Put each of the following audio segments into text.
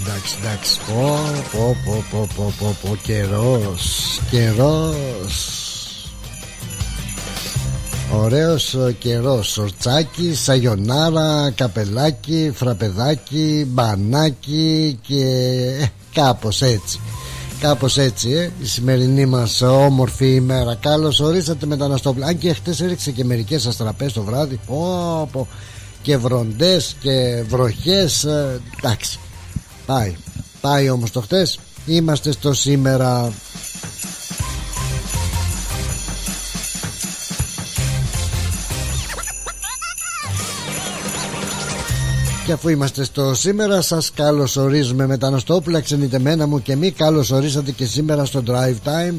Εντάξει, εντάξει, εντάξει. Πω, πω, πω, πω, πω, πω, πω, καιρός, καιρός. Ωραίος καιρός. Σορτσάκι, σαγιονάρα, καπελάκι, φραπεδάκι, μπανάκι και ε, κάπως έτσι. Κάπως έτσι ε, η σημερινή μας όμορφη ημέρα. Καλώς ορίσατε μεταναστόπλα. Αν και χτες έριξε και μερικές αστραπές το βράδυ. Πω, πω, Και βροντές και βροχές ε, Εντάξει Πάει. Πάει όμως το χτες. Είμαστε στο σήμερα. Και αφού είμαστε στο σήμερα σας καλωσορίζουμε μεταναστόπουλα ξενιτεμένα μου και μη καλωσορίσατε και σήμερα στο Drive Time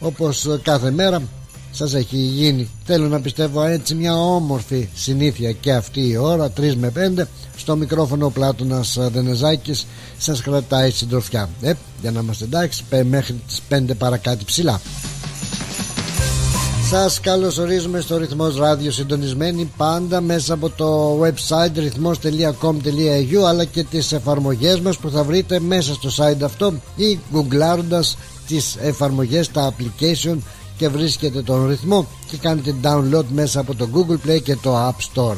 όπως κάθε μέρα σας έχει γίνει. Θέλω να πιστεύω έτσι μια όμορφη συνήθεια και αυτή η ώρα 3 με 5 στο μικρόφωνο ο Πλάτωνας Δενεζάκης. Σας κρατάει συντροφιά. Ε, για να είμαστε εντάξει μέχρι τις 5 παρακάτω ψηλά. Σας καλωσορίζουμε στο ρυθμός ράδιο συντονισμένη πάντα μέσα από το website ρυθμός.com.au αλλά και τις εφαρμογές μας που θα βρείτε μέσα στο site αυτό ή γκουγκλάροντας τις εφαρμογές, τα application και βρίσκετε τον ρυθμό και κάνετε download μέσα από το Google Play και το App Store.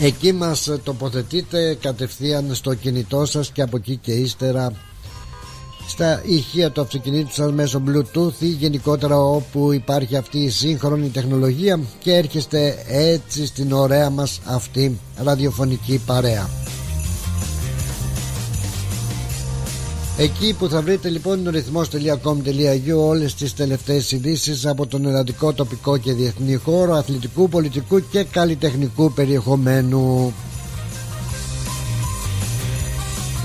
Εκεί μας τοποθετείτε κατευθείαν στο κινητό σας και από εκεί και ύστερα στα ηχεία του αυτοκινήτου σας μέσω bluetooth ή γενικότερα όπου υπάρχει αυτή η σύγχρονη τεχνολογία και έρχεστε έτσι στην ωραία μας αυτή ραδιοφωνική παρέα Εκεί που θα βρείτε λοιπόν είναι ο ρυθμός.com.au όλες τις τελευταίες ειδήσεις από τον ελλαδικό τοπικό και διεθνή χώρο αθλητικού, πολιτικού και καλλιτεχνικού περιεχομένου.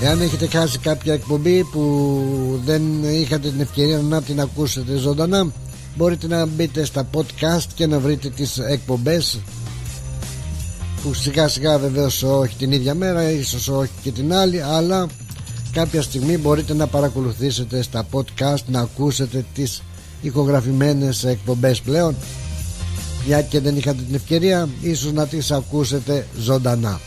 Εάν έχετε χάσει κάποια εκπομπή που δεν είχατε την ευκαιρία να την ακούσετε ζωντανά μπορείτε να μπείτε στα podcast και να βρείτε τις εκπομπές που σιγά σιγά βεβαίως όχι την ίδια μέρα ίσως όχι και την άλλη αλλά κάποια στιγμή μπορείτε να παρακολουθήσετε στα podcast να ακούσετε τις ηχογραφημένες εκπομπές πλέον. Για και δεν είχατε την ευκαιρία ίσως να τις ακούσετε ζωντανά.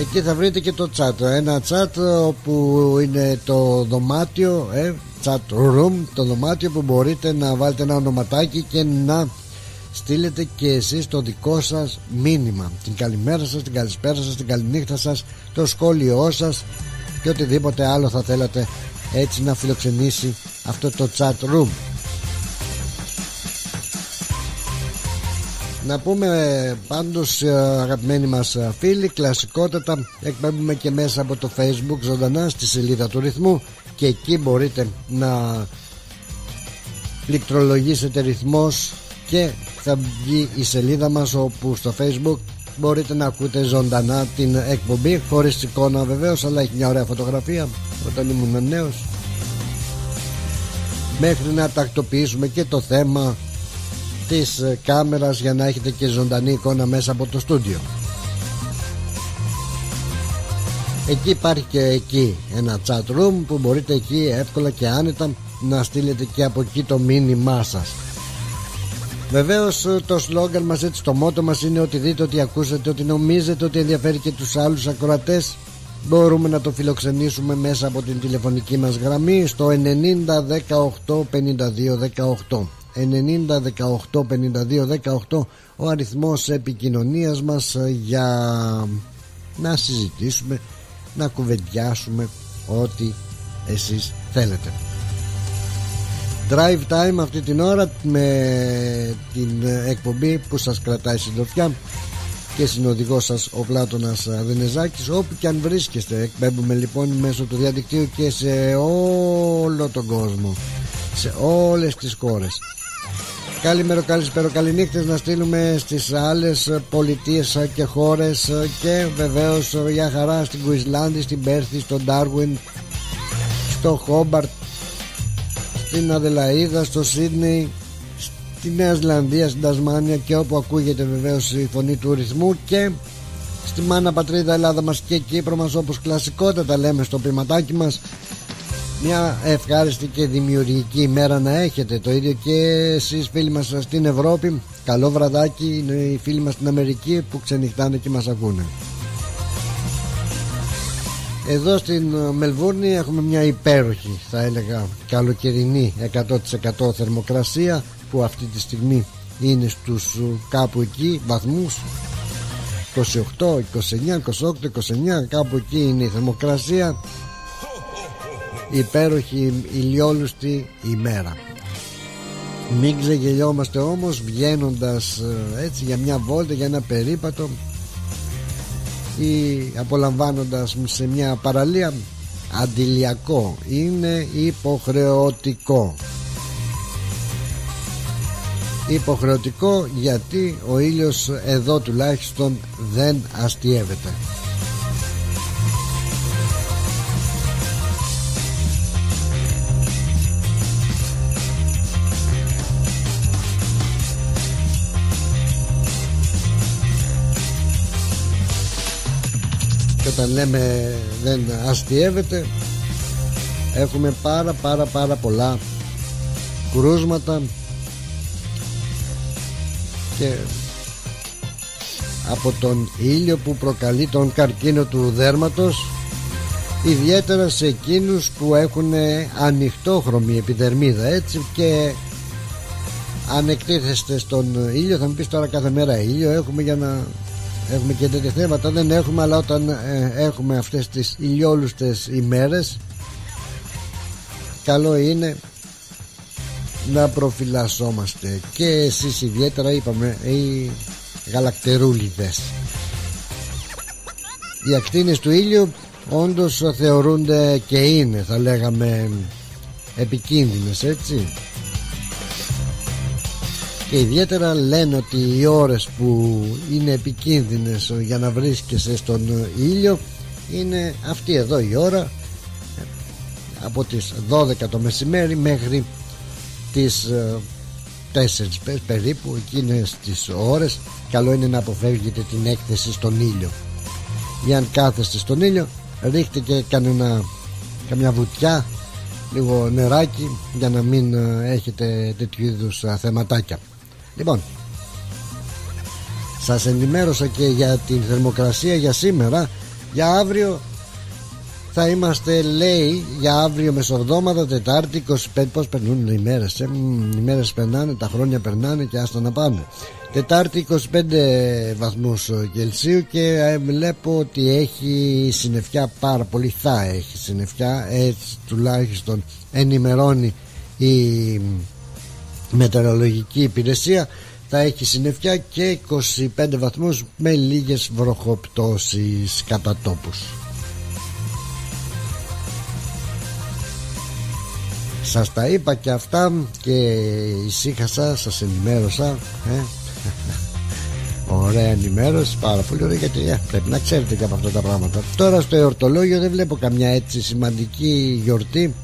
Εκεί θα βρείτε και το chat Ένα chat όπου είναι το δωμάτιο ε, Chat room Το δωμάτιο που μπορείτε να βάλετε ένα ονοματάκι Και να στείλετε και εσείς το δικό σας μήνυμα. Την καλημέρα σας, την καλησπέρα σας, την καληνύχτα σας Το σχόλιο σας Και οτιδήποτε άλλο θα θέλατε έτσι να φιλοξενήσει αυτό το chat room. Να πούμε πάντως ε, αγαπημένοι μας ε, φίλοι Κλασικότατα εκπέμπουμε και μέσα από το facebook ζωντανά στη σελίδα του ρυθμού Και εκεί μπορείτε να πληκτρολογήσετε ρυθμός Και θα βγει η σελίδα μας όπου στο facebook Μπορείτε να ακούτε ζωντανά την εκπομπή Χωρίς εικόνα βεβαίως αλλά έχει μια ωραία φωτογραφία Όταν ήμουν νέος. Μέχρι να τακτοποιήσουμε και το θέμα της ε, κάμερας για να έχετε και ζωντανή εικόνα μέσα από το στούντιο. Εκεί υπάρχει και εκεί ένα chat room που μπορείτε εκεί εύκολα και άνετα να στείλετε και από εκεί το μήνυμά σας Βεβαίως ε, το σλόγκαν μας έτσι το μότο μας είναι ότι δείτε ότι ακούσατε ότι νομίζετε ότι ενδιαφέρει και τους άλλους ακροατές. Μπορούμε να το φιλοξενήσουμε μέσα από την τηλεφωνική μας γραμμή στο 90 18 52 18 90 18 52 18 ο αριθμός επικοινωνίας μας ε, για να συζητήσουμε να κουβεντιάσουμε ό,τι εσείς θέλετε Drive time αυτή την ώρα με την εκπομπή που σας κρατάει συντροφιά και συνοδηγός σας ο Πλάτωνας Δενεζάκης όπου και αν βρίσκεστε εκπέμπουμε λοιπόν μέσω του διαδικτύου και σε όλο τον κόσμο σε όλες τις χώρες. Καλημέρα, καλησπέρα, καληνύχτες να στείλουμε στις άλλες πολιτείες και χώρες και βεβαίως για χαρά στην Κουισλάνδη, στην Πέρθη, στον Ντάρουιν, στο Χόμπαρτ, στην Αδελαίδα, στο Σίδνεϊ, στη Νέα Ζηλανδία, στην Τασμάνια και όπου ακούγεται βεβαίως η φωνή του ρυθμού και στη μάνα πατρίδα Ελλάδα μας και Κύπρο μας όπως κλασικότατα λέμε στο ποιηματάκι μας. Μια ευχάριστη και δημιουργική ημέρα να έχετε το ίδιο και εσείς φίλοι μας στην Ευρώπη. Καλό βραδάκι είναι οι φίλοι μας στην Αμερική που ξενυχτάνε και μας ακούνε εδώ στην Μελβούρνη έχουμε μια υπέροχη θα έλεγα καλοκαιρινή 100% θερμοκρασία που αυτή τη στιγμή είναι στους κάπου εκεί βαθμούς 28, 29, 28, 29 κάπου εκεί είναι η θερμοκρασία. Υπέροχη ηλιόλουστη ημέρα. Μην ξεγελιόμαστε όμως βγαίνοντας ε, έτσι για μια βόλτα για ένα περίπατο ή απολαμβάνοντας σε μια παραλία αντιλιακό είναι υποχρεωτικό. Υποχρεωτικό γιατί ο ήλιος εδώ τουλάχιστον δεν αστιεύεται και όταν λέμε δεν αστιεύεται έχουμε πάρα πάρα πάρα πολλά κρούσματα και από τον ήλιο που προκαλεί τον καρκίνο του δέρματος ιδιαίτερα σε εκείνους που έχουν ανοιχτόχρωμη επιδερμίδα έτσι και αν εκτίθεστε στον ήλιο θα μου πεις τώρα κάθε μέρα ήλιο έχουμε για να έχουμε και τέτοια θέματα δεν έχουμε αλλά όταν ε, έχουμε αυτές τις ηλιόλουστες ημέρες καλό είναι να προφυλασσόμαστε. Και εσείς ιδιαίτερα είπαμε οι γαλακτερούλιδες. Οι ακτίνες του ήλιου όντως θεωρούνται και είναι θα λέγαμε επικίνδυνες έτσι και ιδιαίτερα λένε ότι οι ώρες που είναι επικίνδυνες για να βρίσκεσαι στον ήλιο είναι αυτή εδώ η ώρα από τις 12 το μεσημέρι μέχρι τις 4 ε, περίπου εκείνες τις ώρες. Καλό είναι να αποφεύγετε την έκθεση στον ήλιο. Ή αν κάθεστε στον ήλιο ρίχτε και κανένα, καμιά βουτιά λίγο νεράκι για να μην ε, έχετε τέτοιου είδους ε, θεματάκια λοιπόν σας ενημέρωσα και για την θερμοκρασία για σήμερα. Για αύριο θα είμαστε λέει για αύριο μεσοβδόματα Τετάρτη 25 πως περνούν οι μέρες ε; οι μέρες περνάνε τα χρόνια περνάνε και άστα να πάμε. Τετάρτη 25 βαθμούς Κελσίου και ε, βλέπω ότι έχει συννεφιά πάρα πολύ θα έχει συννεφιά. Έτσι τουλάχιστον ενημερώνει η μετεωρολογική υπηρεσία θα έχει συννεφιά και 25 βαθμούς με λίγες βροχοπτώσεις κατά τόπους. Σας τα είπα και αυτά και ησύχασα, σας ενημέρωσα ε; Ωραία ενημέρωση, πάρα πολύ ωραία γιατί ε, πρέπει να ξέρετε και από αυτά τα πράγματα. Τώρα στο εορτολόγιο δεν βλέπω καμιά έτσι σημαντική γιορτή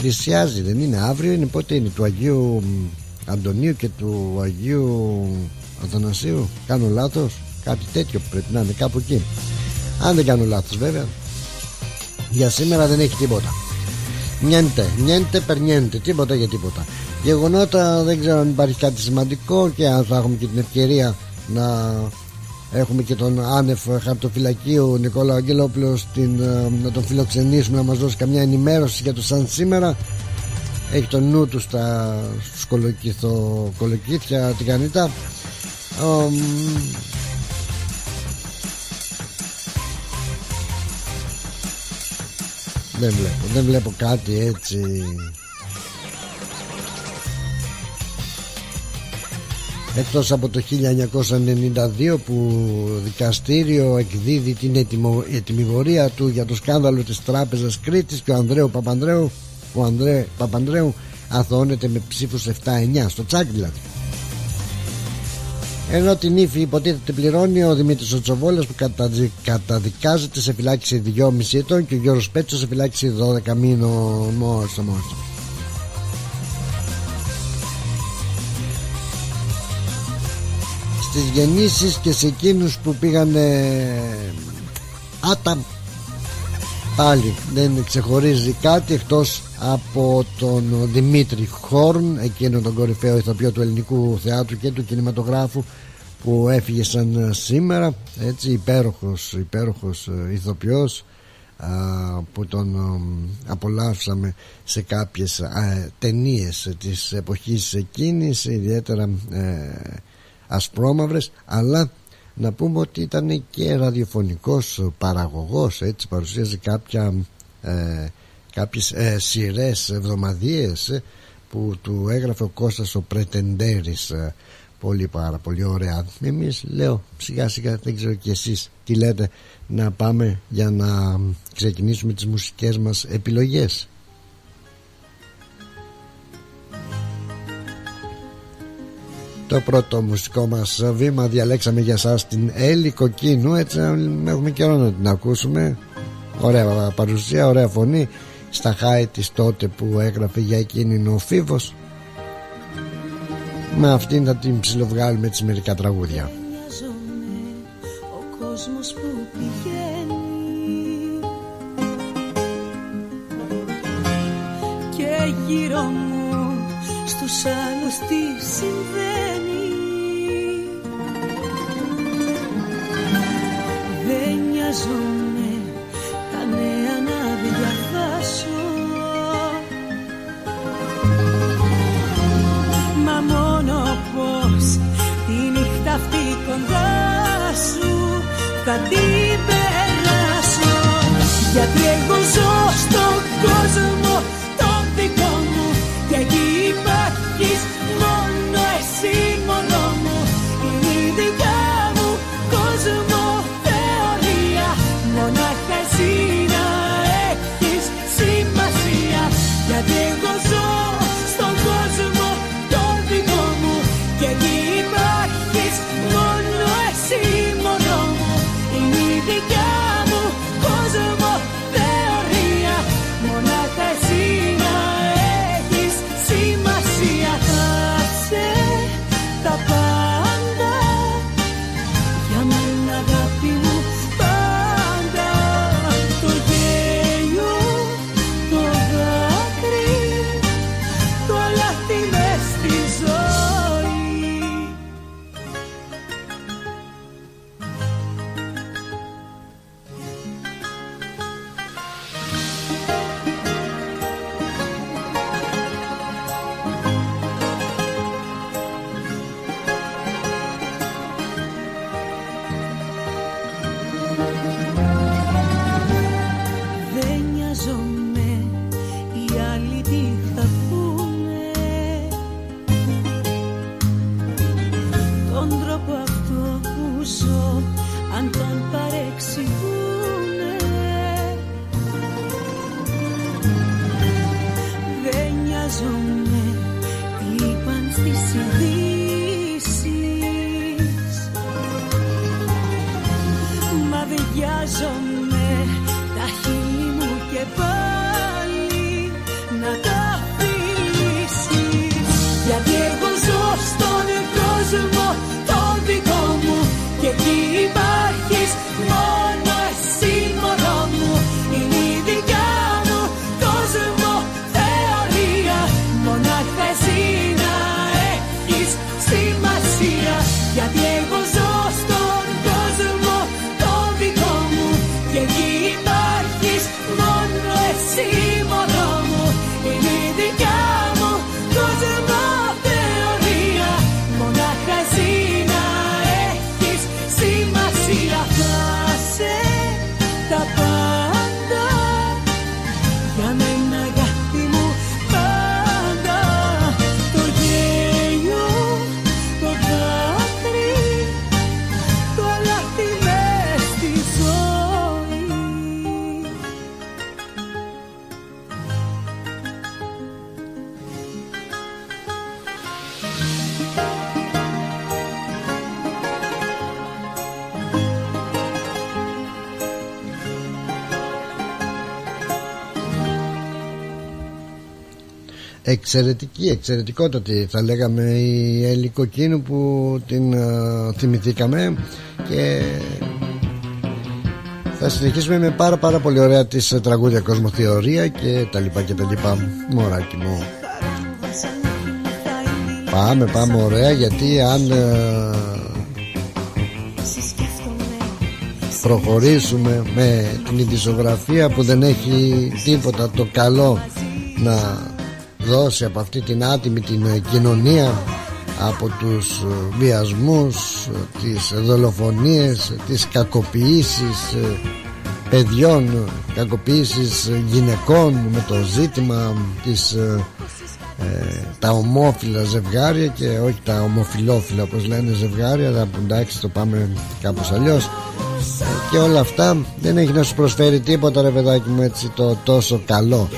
Πλησιάζει δεν είναι αύριο είναι πότε είναι του Αγίου Αντωνίου και του Αγίου Αθανασίου. Κάνω λάθος; Κάτι τέτοιο πρέπει να είναι κάπου εκεί. Αν δεν κάνω λάθος βέβαια. Για σήμερα δεν έχει τίποτα. Νιέντε, νιέντε, περνιέντε, τίποτα για τίποτα. Γεγονότα δεν ξέρω αν υπάρχει κάτι σημαντικό και αν θα έχουμε και την ευκαιρία να έχουμε και τον άνευ χαρτοφυλακίου Νικόλα Αγγελόπουλος στην, ε, να τον φιλοξενήσουμε να μας δώσει καμιά ενημέρωση για το σαν σήμερα. Έχει τον νου του στα κολοκύθια τηγανίτα Δεν βλέπω, δεν βλέπω κάτι έτσι Εκτός από το 1992 που δικαστήριο εκδίδει την ετοιμιγορία του για το σκάνδαλο της τράπεζας Κρήτης και ο Ανδρέου Παπανδρέου ο Ανδρέ Παπανδρέου αθώνεται με ψήφους 7-9 στο τσάκ δηλαδή. Ενώ την ύφη υποτίθεται πληρώνει ο Δημήτρης Οτσοβόλας που καταδικάζεται σε φυλάκιση 2,5 ετών και ο Γιώργος Πέτσο σε φυλάκιση 12 μήνων μόλις στις γεννήσεις και σε εκείνους που πήγαν άτα πάλι δεν ξεχωρίζει κάτι εκτός από τον Δημήτρη Χόρν εκείνον τον κορυφαίο ηθοποιό του ελληνικού θεάτρου και του κινηματογράφου που έφυγε σαν σήμερα. Έτσι υπέροχος, υπέροχος ε, ηθοποιός που τον απολαύσαμε σε κάποιες ταινίες της εποχής εκείνης ιδιαίτερα ε, ασπρόμαυρες αλλά να πούμε ότι ήταν και ραδιοφωνικός παραγωγός έτσι παρουσίαζε κάποια ε, κάποιες ε, σειρές εβδομαδίες ε, που του έγραφε ο Κώστας ο Πρετεντέρης ε, πολύ πάρα πολύ ωραία. Εμείς λέω σιγά σιγά δεν ξέρω και εσείς τι λέτε να πάμε για να ξεκινήσουμε τις μουσικές μας επιλογές Το πρώτο μουσικό μας βήμα διαλέξαμε για σας την Έλλη Κοκκίνου. Έτσι έχουμε καιρό να την ακούσουμε. Ωραία παρουσία, ωραία φωνή. Στα χάη της τότε που έγραφε για εκείνη ο Φίβος. Με αυτήν θα την ψιλοβγάλουμε έτσι μερικά τραγούδια. Ο κόσμος που πηγαίνει. Και γύρω μου στους άλλους τι συμβαίνει δεν νοιάζομαι τα νέα να διαβάσω. Μα μόνο πως τη νύχτα αυτή κοντά σου θα την περάσω. Γιατί εγώ ζω στον κόσμο Εξαιρετική, εξαιρετικότατη θα λέγαμε η Έλλη Κοκκίνου που την ε, θυμηθήκαμε και Θα συνεχίσουμε με πάρα πάρα πολύ ωραία της ε, τραγούδια κοσμοθεωρία και τα λοιπά και τα λοιπά. Μωράκι μου. Πάμε πάμε ωραία γιατί αν ε, προχωρήσουμε με την ειδησογραφία που δεν έχει τίποτα το καλό να δώσει από αυτή την άτιμη την κοινωνία από τους βιασμούς τις δολοφονίες τις κακοποιήσεις παιδιών κακοποιήσεις γυναικών με το ζήτημα της ε, τα ομόφυλα ζευγάρια και όχι τα ομοφιλόφιλα όπως λένε ζευγάρια αλλά εντάξει το πάμε κάπως αλλιώς. Ε, και όλα αυτά δεν έχει να σου προσφέρει τίποτα ρε παιδάκι μου έτσι το τόσο καλό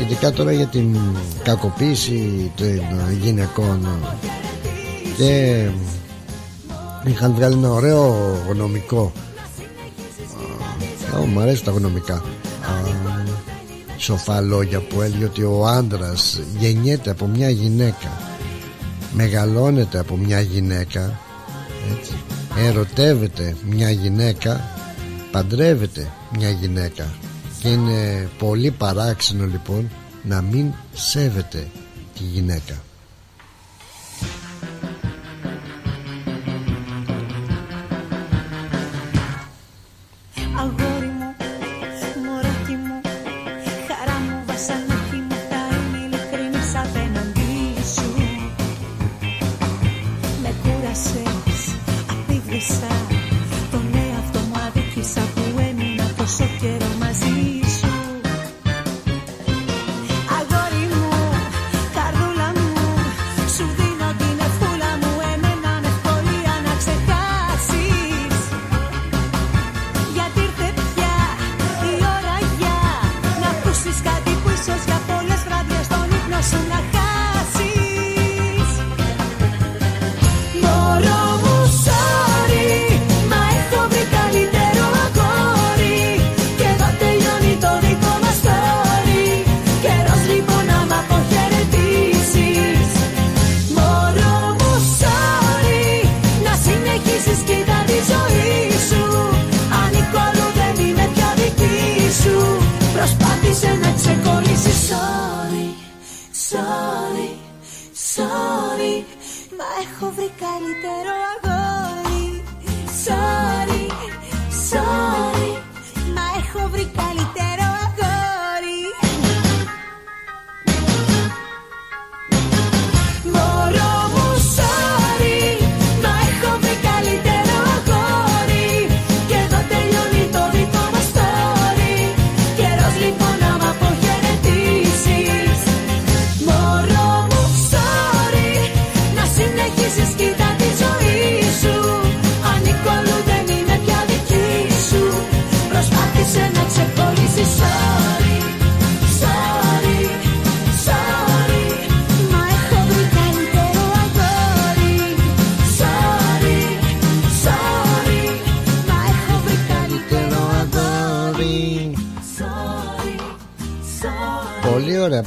ειδικά τώρα για την κακοποίηση των γυναικών. Και είχαν βγάλει ένα ωραίο γνωμικό. Α, μου αρέσει τα γνωμικά. Σοφά λόγια που έλεγε ότι ο άντρας γεννιέται από μια γυναίκα. Μεγαλώνεται από μια γυναίκα. Έτσι, ερωτεύεται μια γυναίκα. Παντρεύεται μια γυναίκα και είναι πολύ παράξενο λοιπόν να μην σέβεται τη γυναίκα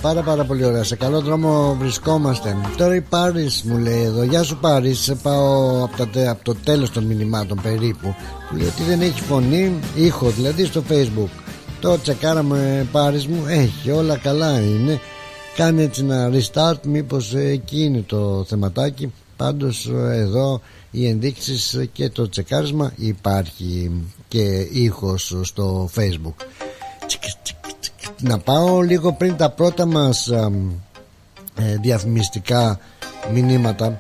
πάρα πάρα πολύ ωραία. Σε καλό δρόμο βρισκόμαστε. Τώρα η Πάρης μου λέει εδώ Γεια σου Πάρης Σε πάω από, τα, από το τέλος των μηνυμάτων περίπου Που λέει ότι δεν έχει φωνή Ήχο δηλαδή στο facebook. Το τσεκάραμε Πάρης μου. Έχει όλα καλά είναι. Κάνει έτσι ένα restart Μήπως εκεί είναι το θεματάκι. Πάντως εδώ οι ενδείξεις και το τσεκάρισμα υπάρχει και ήχος στο facebook να πάω λίγο πριν τα πρώτα μας ε, διαφημιστικά μηνύματα.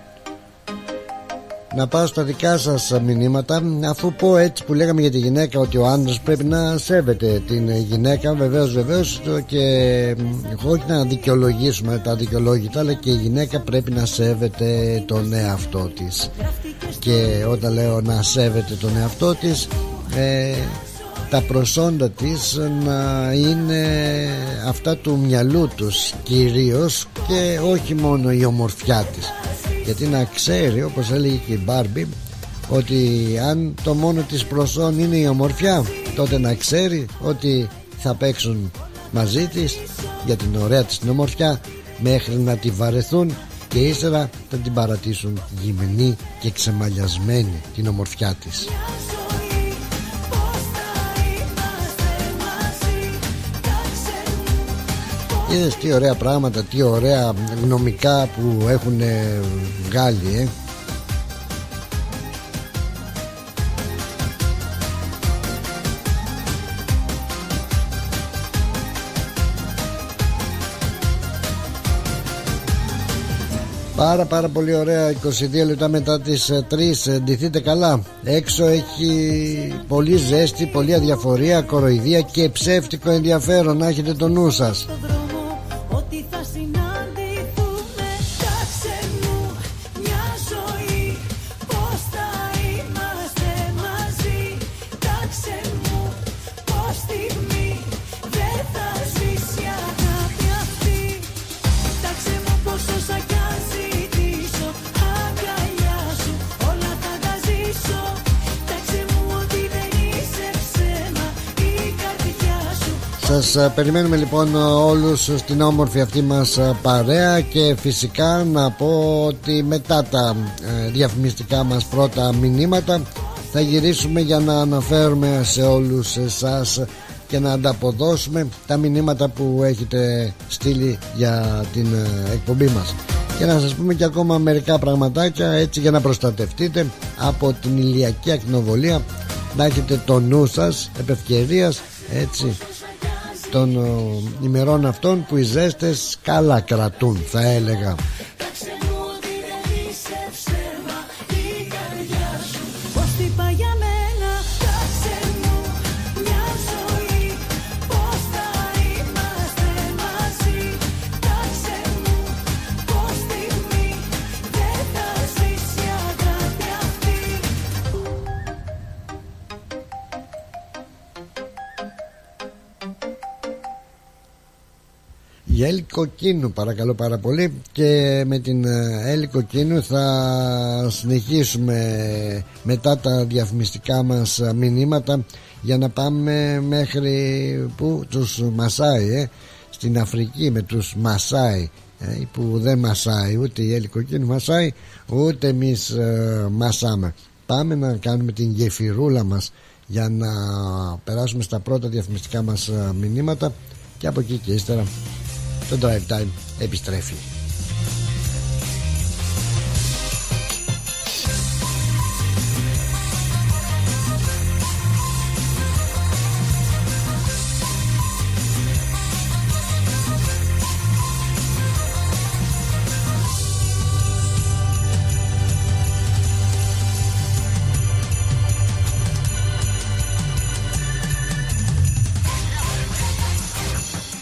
Να πάω στα δικά σας μηνύματα αφού πω έτσι που λέγαμε για τη γυναίκα ότι ο άντρας πρέπει να σέβεται την γυναίκα βεβαίως βεβαίως και όχι να δικαιολογήσουμε τα δικαιολόγητα αλλά και η γυναίκα πρέπει να σέβεται τον εαυτό της. Και όταν λέω να σέβεται τον εαυτό της ε, τα προσόντα της να είναι αυτά του μυαλού τους κυρίως και όχι μόνο η ομορφιά της. Γιατί να ξέρει όπως έλεγε και η Μπάρμπι ότι αν το μόνο της προσόν είναι η ομορφιά τότε να ξέρει ότι θα παίξουν μαζί της για την ωραία της την ομορφιά μέχρι να τη βαρεθούν και ύστερα θα την παρατήσουν γυμνή και ξεμαλιασμένη την ομορφιά της Είδες τι ωραία πράγματα, τι ωραία γνωμικά που έχουν βγάλει ε. Πάρα πάρα πολύ ωραία 22 λεπτά μετά τις 3 ε, Ντυθείτε καλά. Έξω έχει πολύ ζέστη Πολύ αδιαφορία, κοροϊδία και ψεύτικο ενδιαφέρον. Να έχετε το νου σας Σας ε, περιμένουμε λοιπόν όλους στην όμορφη αυτή μας ε, παρέα και φυσικά να πω ότι μετά τα ε, διαφημιστικά μας πρώτα μηνύματα θα γυρίσουμε για να αναφέρουμε σε όλους εσάς και να ανταποδώσουμε τα μηνύματα που έχετε στείλει για την εκπομπή μας. Και να σας πούμε και ακόμα μερικά πραγματάκια έτσι για να προστατευτείτε από την ηλιακή ακτινοβολία να έχετε το νου σας επευκαιρίας έτσι των ε, ημερών αυτών που οι ζέστες καλά κρατούν θα έλεγα η Έλλη Κοκκίνου παρακαλώ πάρα πολύ. Και με την ε, Έλλη Κοκκίνου θα συνεχίσουμε μετά τα διαφημιστικά μας μηνύματα για να πάμε μέχρι που τους Μασάι ε, στην Αφρική με τους Μασάι. Ε, που δεν μασάει ούτε η Έλλη Κοκκίνου μασάει ούτε εμείς ε, μασάμε. Πάμε να κάνουμε την γεφυρούλα μας για να περάσουμε στα πρώτα διαφημιστικά μας μηνύματα και από εκεί και ύστερα το Drive Time επιστρέφει.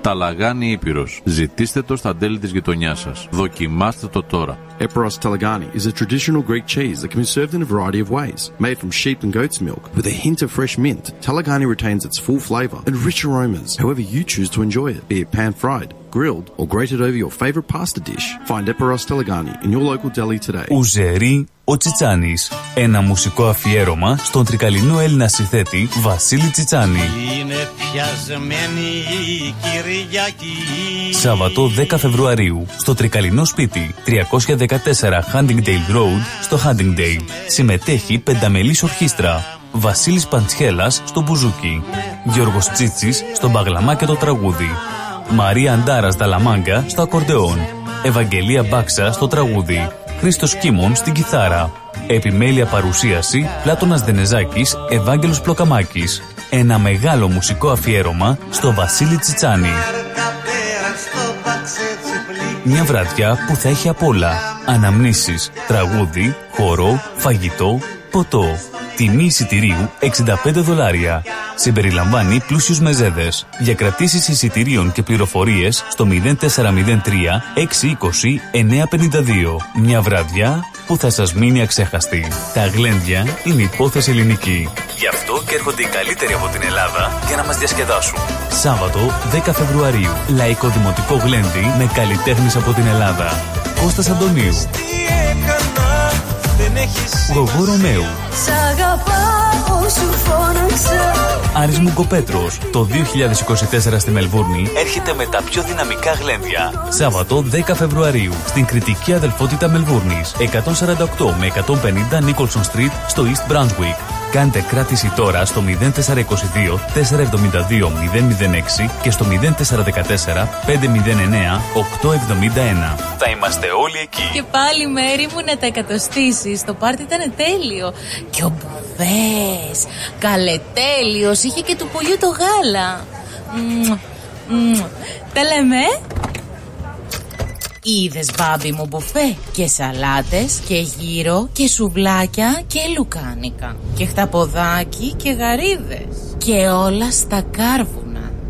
Ταλαγάνι Ήπειρος. Ζητήστε το στα τέλη της γειτονιάς σας. Δοκιμάστε το τώρα. Eperos Talagani is a traditional Greek cheese that can be served in a variety of ways. Made from sheep and goat's milk with a hint of fresh mint, Talagani retains its full flavor and rich aromas however you choose to enjoy it, be it pan-fried, grilled or grated over your favorite pasta dish; Find Eperos Talagani in your local deli today. Ουζερί ο Τσιτσάνης. Ένα μουσικό αφιέρωμα στον τρικαλινό Έλληνα συνθέτη Βασίλη Τσιτσάνη. Είναι πιασμένη η Κυριακή. Σάββατο 10 Φεβρουαρίου στο τρικαλινό σπίτι 314 Huntingdale Road στο Huntingdale. Συμμετέχει πενταμελής ορχήστρα. Βασίλης Παντσχέλας στο μπουζούκι. Γιώργος Τσίτσης στο μπαγλαμά και το τραγούδι. Μαρία Αντάρας Δαλαμάγκα στο ακορντεόν. Ευαγγελία Μπάξα στο τραγούδι. Χρήστος Κίμων στην κιθάρα. Επιμέλεια παρουσίαση Πλάτωνας Δενεζάκης, Ευάγγελος Πλοκαμάκης. Ένα μεγάλο μουσικό αφιέρωμα στο Βασίλη Τσιτσάνη. Μια βραδιά που θα έχει απ' όλα. Αναμνήσεις, τραγούδι, χορό, φαγητό, ποτό. Τιμή εισιτηρίου 65 δολάρια. Συμπεριλαμβάνει πλούσιους μεζέδες. Για κρατήσεις εισιτηρίων και πληροφορίες στο 0403 620 952. Μια βραδιά που θα σας μείνει αξέχαστη. Τα γλέντια είναι υπόθεση ελληνική. Γι' αυτό και έρχονται οι καλύτεροι από την Ελλάδα για να μας διασκεδάσουν. Σάββατο 10 Φεβρουαρίου. Λαϊκό Δημοτικό Γλέντι με καλλιτέχνες από την Ελλάδα. Κώστας Αντωνίου. Τι έκανα Γογό Ρωμαίου. Σ' αγαπάω σου φώναξα Άρης Μουγκοπέτρος. Το 2024 στη Μελβούρνη έρχεται με τα πιο δυναμικά γλένδια. Σάββατο 10 Φεβρουαρίου στην κριτική αδελφότητα Μελβούρνης. 148 με 150 Nicholson Street στο East Brunswick. Κάντε κράτηση τώρα στο 0422 472 006 και στο 0414 509 871. Θα είμαστε όλοι εκεί. Και πάλι μέρη μου να τα εκατοστήσεις. Το πάρτι ήταν τέλειο. Και ο Μπουδές, καλετέλειος, είχε και του πουλιού το γάλα. Μμμ, μμμ. Τα λέμε. Είδες μπάμπι μου μπουφέ και σαλάτες και γύρο και σουβλάκια και λουκάνικα και χταποδάκι και γαρίδες και όλα στα κάρβουνα.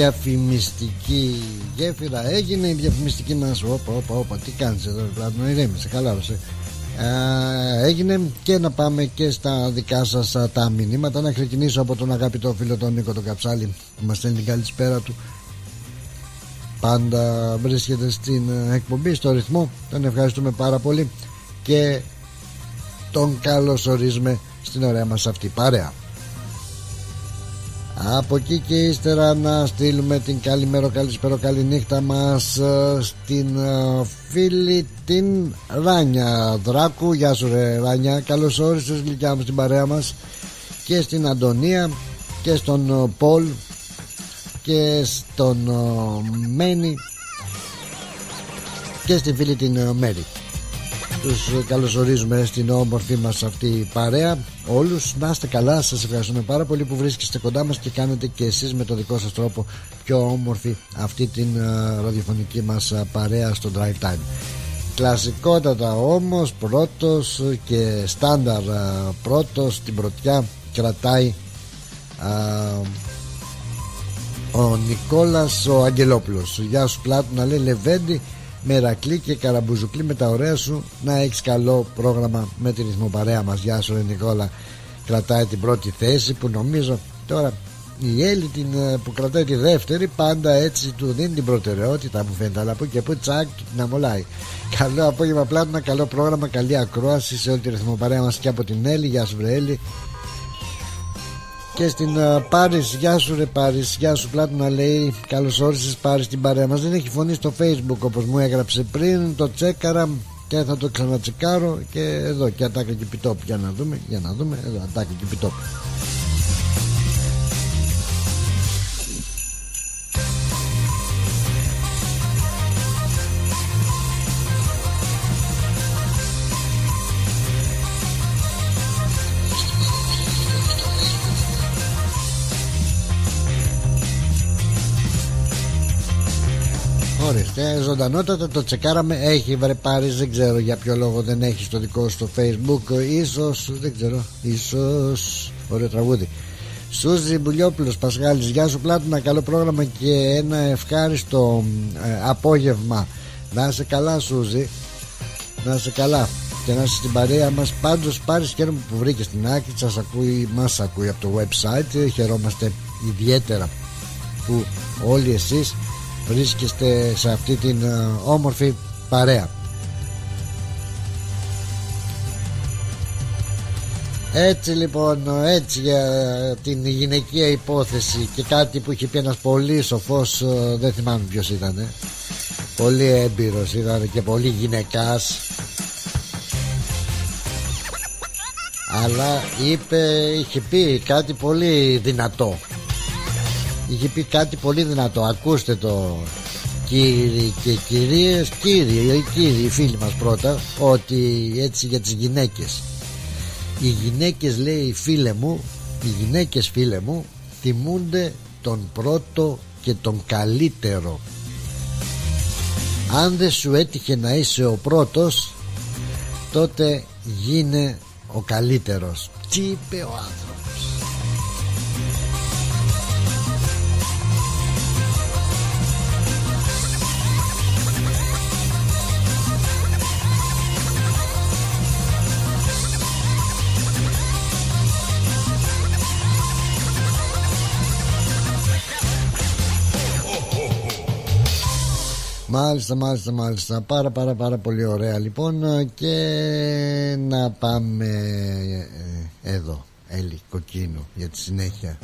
Διαφημιστική γέφυρα έγινε η διαφημιστική μας όπα όπα όπα τι κάνεις εδώ Πλάτωνο ηρέμησε χαλάρωσε. Α, έγινε και να πάμε και στα δικά σας α, τα μηνύματα. Να ξεκινήσω από τον αγαπητό φίλο τον Νίκο τον Καψάλη που μας στέλνει την καλησπέρα του. Πάντα βρίσκεται στην ε, εκπομπή στο ρυθμό. Τον ευχαριστούμε πάρα πολύ και τον καλωσορίζουμε στην ωραία μας αυτή παρέα από εκεί και ύστερα να στείλουμε την καλημέρα, καλησπέρα, καλή νύχτα μας ε, στην ε, φίλη την Ράνια Δράκου. Γεια σου ρε Ράνια, καλώς όρισες γλυκιά μου στην παρέα μας και στην Αντωνία και στον ε, Πολ και στον Μένη και στην φίλη την Μέρη. Τους καλωσορίζουμε στην όμορφη μας αυτή παρέα. Όλους να είστε καλά. Σας ευχαριστούμε πάρα πολύ που βρίσκεστε κοντά μας Και κάνετε και εσείς με το δικό σας τρόπο Πιο όμορφη αυτή την uh, ραδιοφωνική μας uh, παρέα στο Drive Time. Κλασικότατα όμως Πρώτος και στάνταρ uh, Πρώτος την πρωτιά Κρατάει ο Νικόλας ο Αγγελόπουλος. Γεια σου πλάτου να λέει Λεβέντη Μερακλή και Καραμπουζουκλή με τα ωραία σου να έχεις καλό πρόγραμμα με τη ρυθμοπαρέα μας. Γεια σου ρε Νικόλα. Κρατάει την πρώτη θέση που νομίζω τώρα η Έλλη την, ε, που κρατάει τη δεύτερη πάντα έτσι του δίνει την προτεραιότητα μου φαίνεται. Αλλά από και από τσακ την αμολάει καλό απόγευμα πλάτωνα καλό πρόγραμμα καλή ακρόαση σε όλη τη ρυθμοπαρέα μας και από την Έλλη. Γεια σου βρε Έλλη και στην uh, Πάρης Γεια σου ρε Πάρης Γεια σου να λέει Καλώς όρισες Πάρης την παρέα μας. Δεν έχει φωνή στο facebook όπως μου έγραψε πριν Το τσέκαρα και θα το ξανατσεκάρω Και εδώ. Και ατάκα και επιτόπου Για να δούμε, για να δούμε Εδώ ατάκα και επιτόπου Ορίστε, ζωντανότατα το τσεκάραμε. Έχει βρε πάρεις, δεν ξέρω για ποιο λόγο δεν έχει το δικό σου στο facebook. Ίσως, δεν ξέρω, ίσως. Ωραίο τραγούδι. Σούζη Μπουλιόπουλος Πασχάλης Γεια σου Πλάτωνα καλό πρόγραμμα και ένα ευχάριστο ε, απόγευμα Να είσαι καλά Σούζη Να είσαι καλά και να είσαι στην παρέα μας Πάντως πάρεις χαίρομαι που βρήκες την άκρη Σας ακούει, μας ακούει από το website Χαιρόμαστε ιδιαίτερα Που όλοι εσείς βρίσκεστε σε αυτή την ε, όμορφη παρέα. Έτσι λοιπόν, έτσι για την γυναικεία υπόθεση και κάτι που είχε πει ένας πολύ σοφός, ε, δεν θυμάμαι ποιος ήταν, πολύ έμπειρος ήταν και πολύ γυναικάς αλλά είπε, είχε πει κάτι πολύ δυνατό είχε πει κάτι πολύ δυνατό. Ακούστε το κύριοι και κυρίες κύριοι, κύριοι φίλοι μας πρώτα ότι έτσι για τις γυναίκες. Οι γυναίκες λέει φίλε μου οι γυναίκες φίλε μου θυμούνται τον πρώτο και τον καλύτερο. Αν δεν σου έτυχε να είσαι ο πρώτος τότε γίνε ο καλύτερος. Τι είπε ο άνθρωπος Μάλιστα, μάλιστα, μάλιστα. Πάρα, πάρα, πάρα πολύ ωραία. Λοιπόν, και να πάμε ε, εδώ. Έλλη, κοκκίνο, για τη συνέχεια.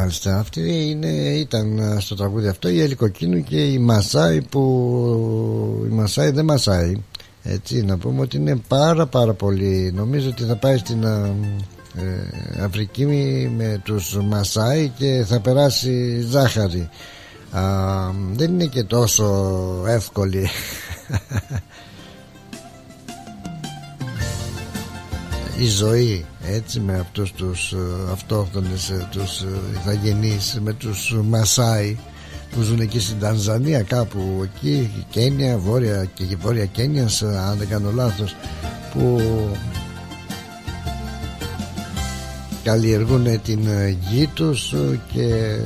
Μάλιστα, μάλιστα. Αυτή είναι, ήταν στο τραγούδι αυτό η Έλλη Κοκκίνου και η Μασάη που η Μασάη δεν μασάει. Έτσι, να πούμε ότι είναι πάρα πάρα πολύ. Νομίζω ότι θα πάει στην ε, Αφρική με τους Μασάη και θα περάσει ζάχαρη. Α, δεν είναι και τόσο εύκολη η ζωή έτσι με αυτούς τους ε, αυτόχθονες ε, τους ε, ηθαγενείς με τους Μασάι που ζουν εκεί στην Τανζανία κάπου εκεί Κένια, Βόρεια και Βόρεια Κένια αν δεν κάνω λάθος που καλλιεργούν την γη τους και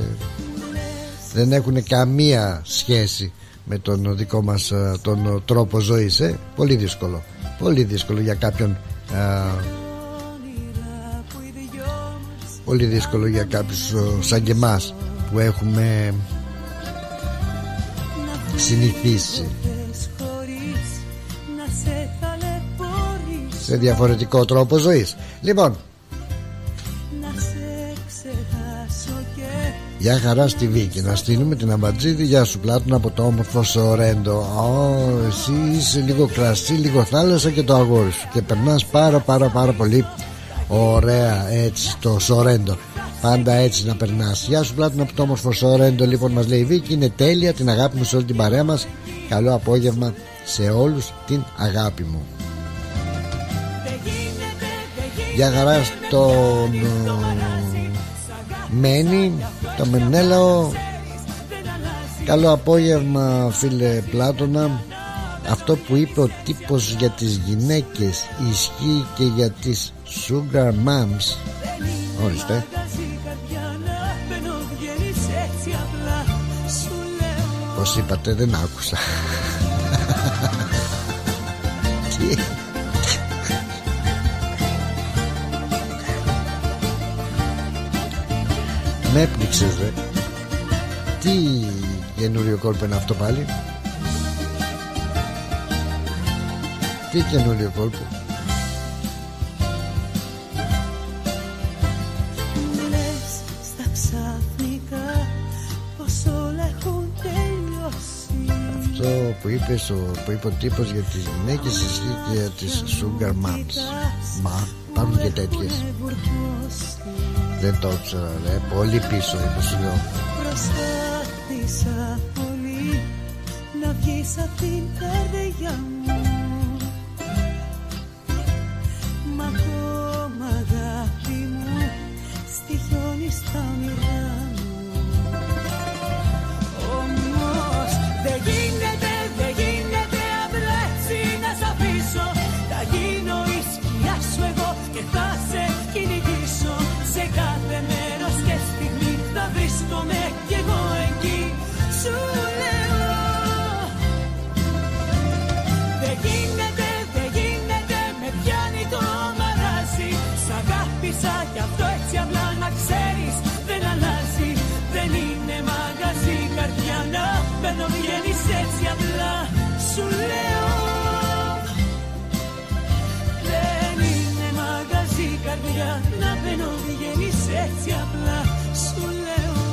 δεν έχουν καμία σχέση με τον δικό μας τον τρόπο ζωής ε; πολύ δύσκολο. Πολύ δύσκολο για κάποιον πολύ δύσκολο για κάποιους σαν και εμάς που έχουμε συνηθίσει. Σε διαφορετικό τρόπο ζωής. Λοιπόν Γεια χαρά στη Βίκη. Να στείλουμε την αμπατζίδη. Γεια σου πλάτων από το όμορφο Σορέντο. Ω, Εσύ είσαι λίγο κρασί Λίγο θάλασσα και το αγόρι σου. Και περνάς πάρα πάρα πάρα πολύ Ωραία έτσι το Σορέντο Πάντα έτσι να περνάς. Γεια σου πλάτων από το όμορφο Σορέντο Λοιπόν μας λέει η Βίκη είναι τέλεια Την αγάπη μου σε όλη την παρέα μας. Καλό απόγευμα σε όλους την αγάπη μου. Γεια χαρά στον Μένει το Μενέλαο. Καλό απόγευμα φίλε Πλάτωνα Αυτό που είπε ο τύπος για τις γυναίκες Ισχύει και για τις sugar moms. Ορίστε. Πως είπατε δεν άκουσα. Τι; Με έπνιξες δε. Τι καινούριο κόλπο είναι αυτό πάλι; Τι καινούριο κόλπο Αυτό που είπες που είπε ο τύπος για τις γυναίκες ισχύει και για τις sugar moms. Μα υπάρχουν και τέτοιες. δεν το ήξερα ρε. Πολύ πίσω είναι σου λέω Προσπάθησα πολύ Να βγεις απ' την καρδιά μου στα όνειρά να μπαίνω βγαίνεις έτσι απλά. Σου λέω Δεν είναι μαγαζί καρδιά να μπαίνω βγαίνεις έτσι απλά. Σου λέω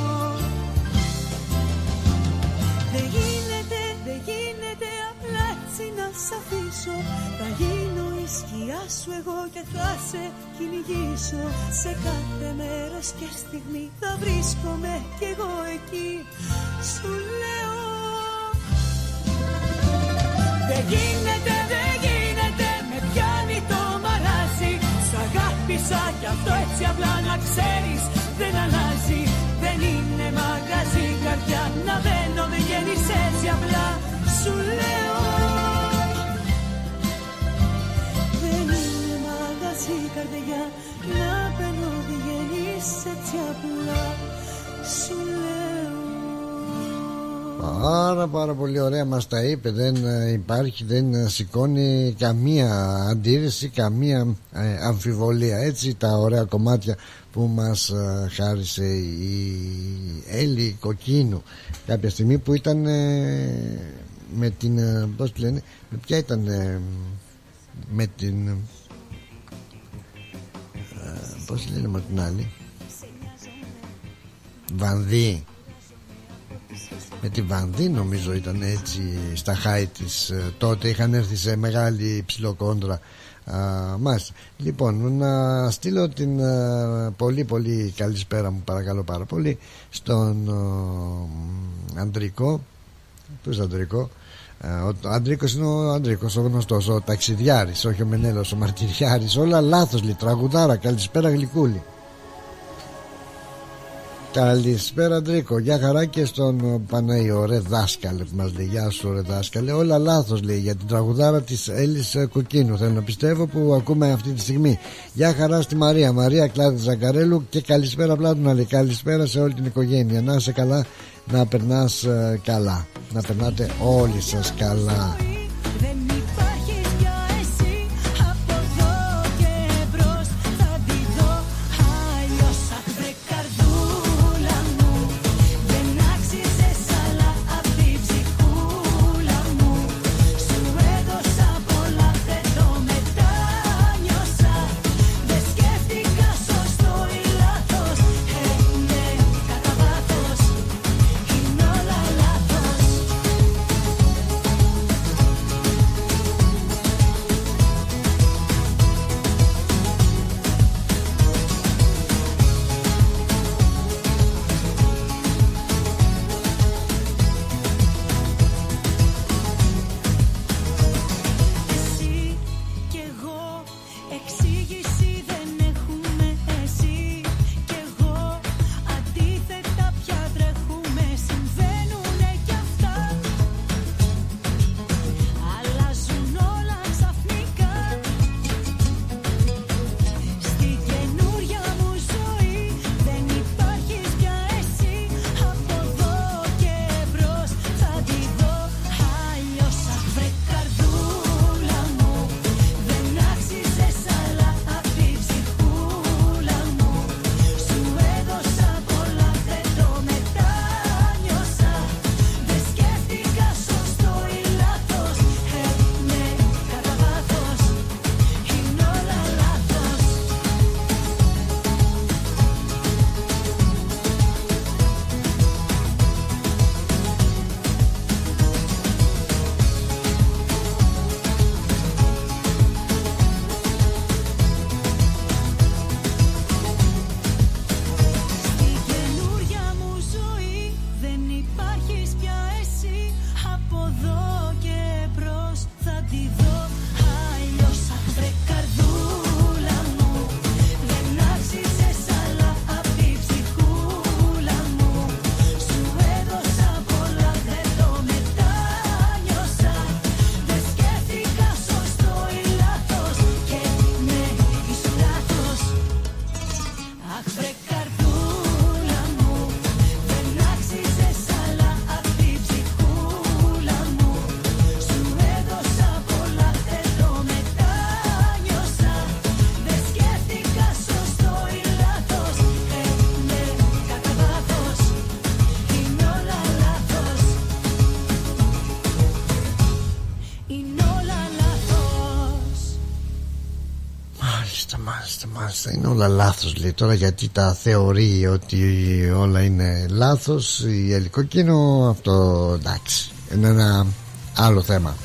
Δεν γίνεται, δεν γίνεται απλά έτσι να σ' αφήσω. Θα γίνω η σκιά σου εγώ και θα σε κυνηγήσω. Σε κάθε μέρος και στιγμή θα βρίσκομαι κι εγώ εκεί. Σου λέω. Δεν γίνεται, δεν γίνεται Με πιάνει το μαράζι Σ' αγάπησα κι αυτό έτσι απλά να ξέρεις καρδιά Να μπαίνω βγαίνεις έτσι απλά Σου λέω. Πάρα πάρα πολύ ωραία μας τα είπε Δεν ε, υπάρχει, δεν ε, σηκώνει καμία αντίρρηση Καμία ε, αμφιβολία. Έτσι τα ωραία κομμάτια που μας ε, χάρισε η Έλλη Κοκκίνου. Κάποια στιγμή που ήταν ε, με την, ε, πώς τη λένε Με ποια ήταν ε, με την ε, Πώς τη λένε με την άλλη. Βανδύ. Με τη Βανδύ νομίζω ήταν έτσι στα χάη της. Ε, τότε είχαν έρθει σε μεγάλη ψηλοκόντρα. Μας. Λοιπόν, να στείλω την ε, πολύ πολύ καλησπέρα μου παρακαλώ πάρα πολύ στον Αντρικό Ποιος Αντρικό ε, ο Αντρίκος είναι ο Αντρίκος ο γνωστός Ο ταξιδιάρης όχι ο Μενέλος ο Μαρτυριάρης. Όλα λάθος λέει τραγουδάρα Καλησπέρα γλυκούλη. Καλησπέρα Αντρίκο Γεια χαρά και στον Παναγιώ Ρε δάσκαλε που μας λέει Γεια σου ρε δάσκαλε. Όλα λάθος λέει για την τραγουδάρα της Έλλης Κοκκίνου Θέλω να πιστεύω που ακούμε αυτή τη στιγμή. Γεια χαρά στη Μαρία Μαρία Κλάδη Ζαγκαρέλου Και καλησπέρα πλάτου λέει Καλησπέρα σε όλη την οικογένεια. Να είσαι καλά να περνάς ε, καλά. Να περνάτε όλοι σας καλά όλα λάθος λέει τώρα γιατί τα θεωρεί ότι όλα είναι λάθος η ελικοκίνο αυτό εντάξει είναι ένα άλλο θέμα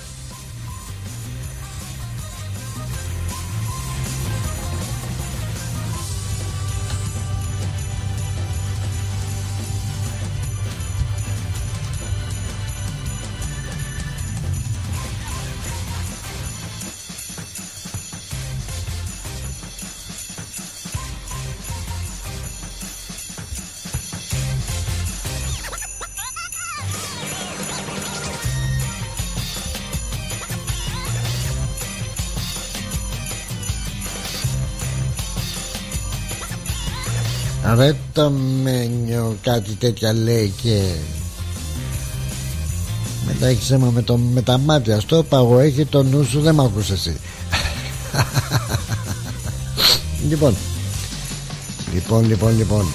Ρε το μένιο κάτι τέτοια λέει και μετά έχεις αίμα με, το, με τα μάτια στο παγω έχει το νου σου δεν μ' ακούς εσύ. Λοιπόν. Λοιπόν λοιπόν λοιπόν.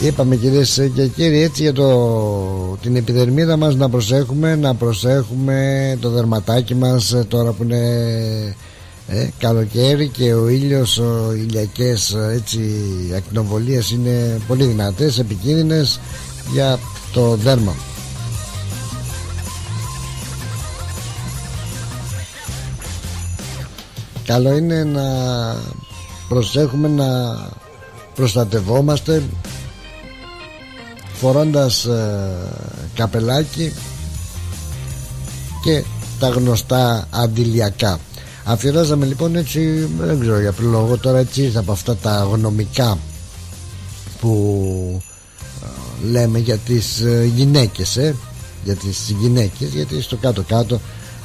Είπαμε κυρίες και κύριοι έτσι για το, την επιδερμίδα μας να προσέχουμε Να προσέχουμε το δερματάκι μας τώρα που είναι ε, καλοκαίρι και ο ήλιος ο ηλιακές ε, έτσι ακτινοβολίες είναι πολύ δυνατές επικίνδυνες για το δέρμα. Καλό είναι να προσέχουμε να προστατευόμαστε φορώντας ε, καπελάκι και τα γνωστά αντιλιακά αφιεράζαμε λοιπόν έτσι δεν ξέρω για ποιο λόγο τώρα έτσι ήρθα από αυτά τα γνωμικά που ε, λέμε για τις ε, γυναίκες ε, για τις γυναίκες γιατί στο κάτω κάτω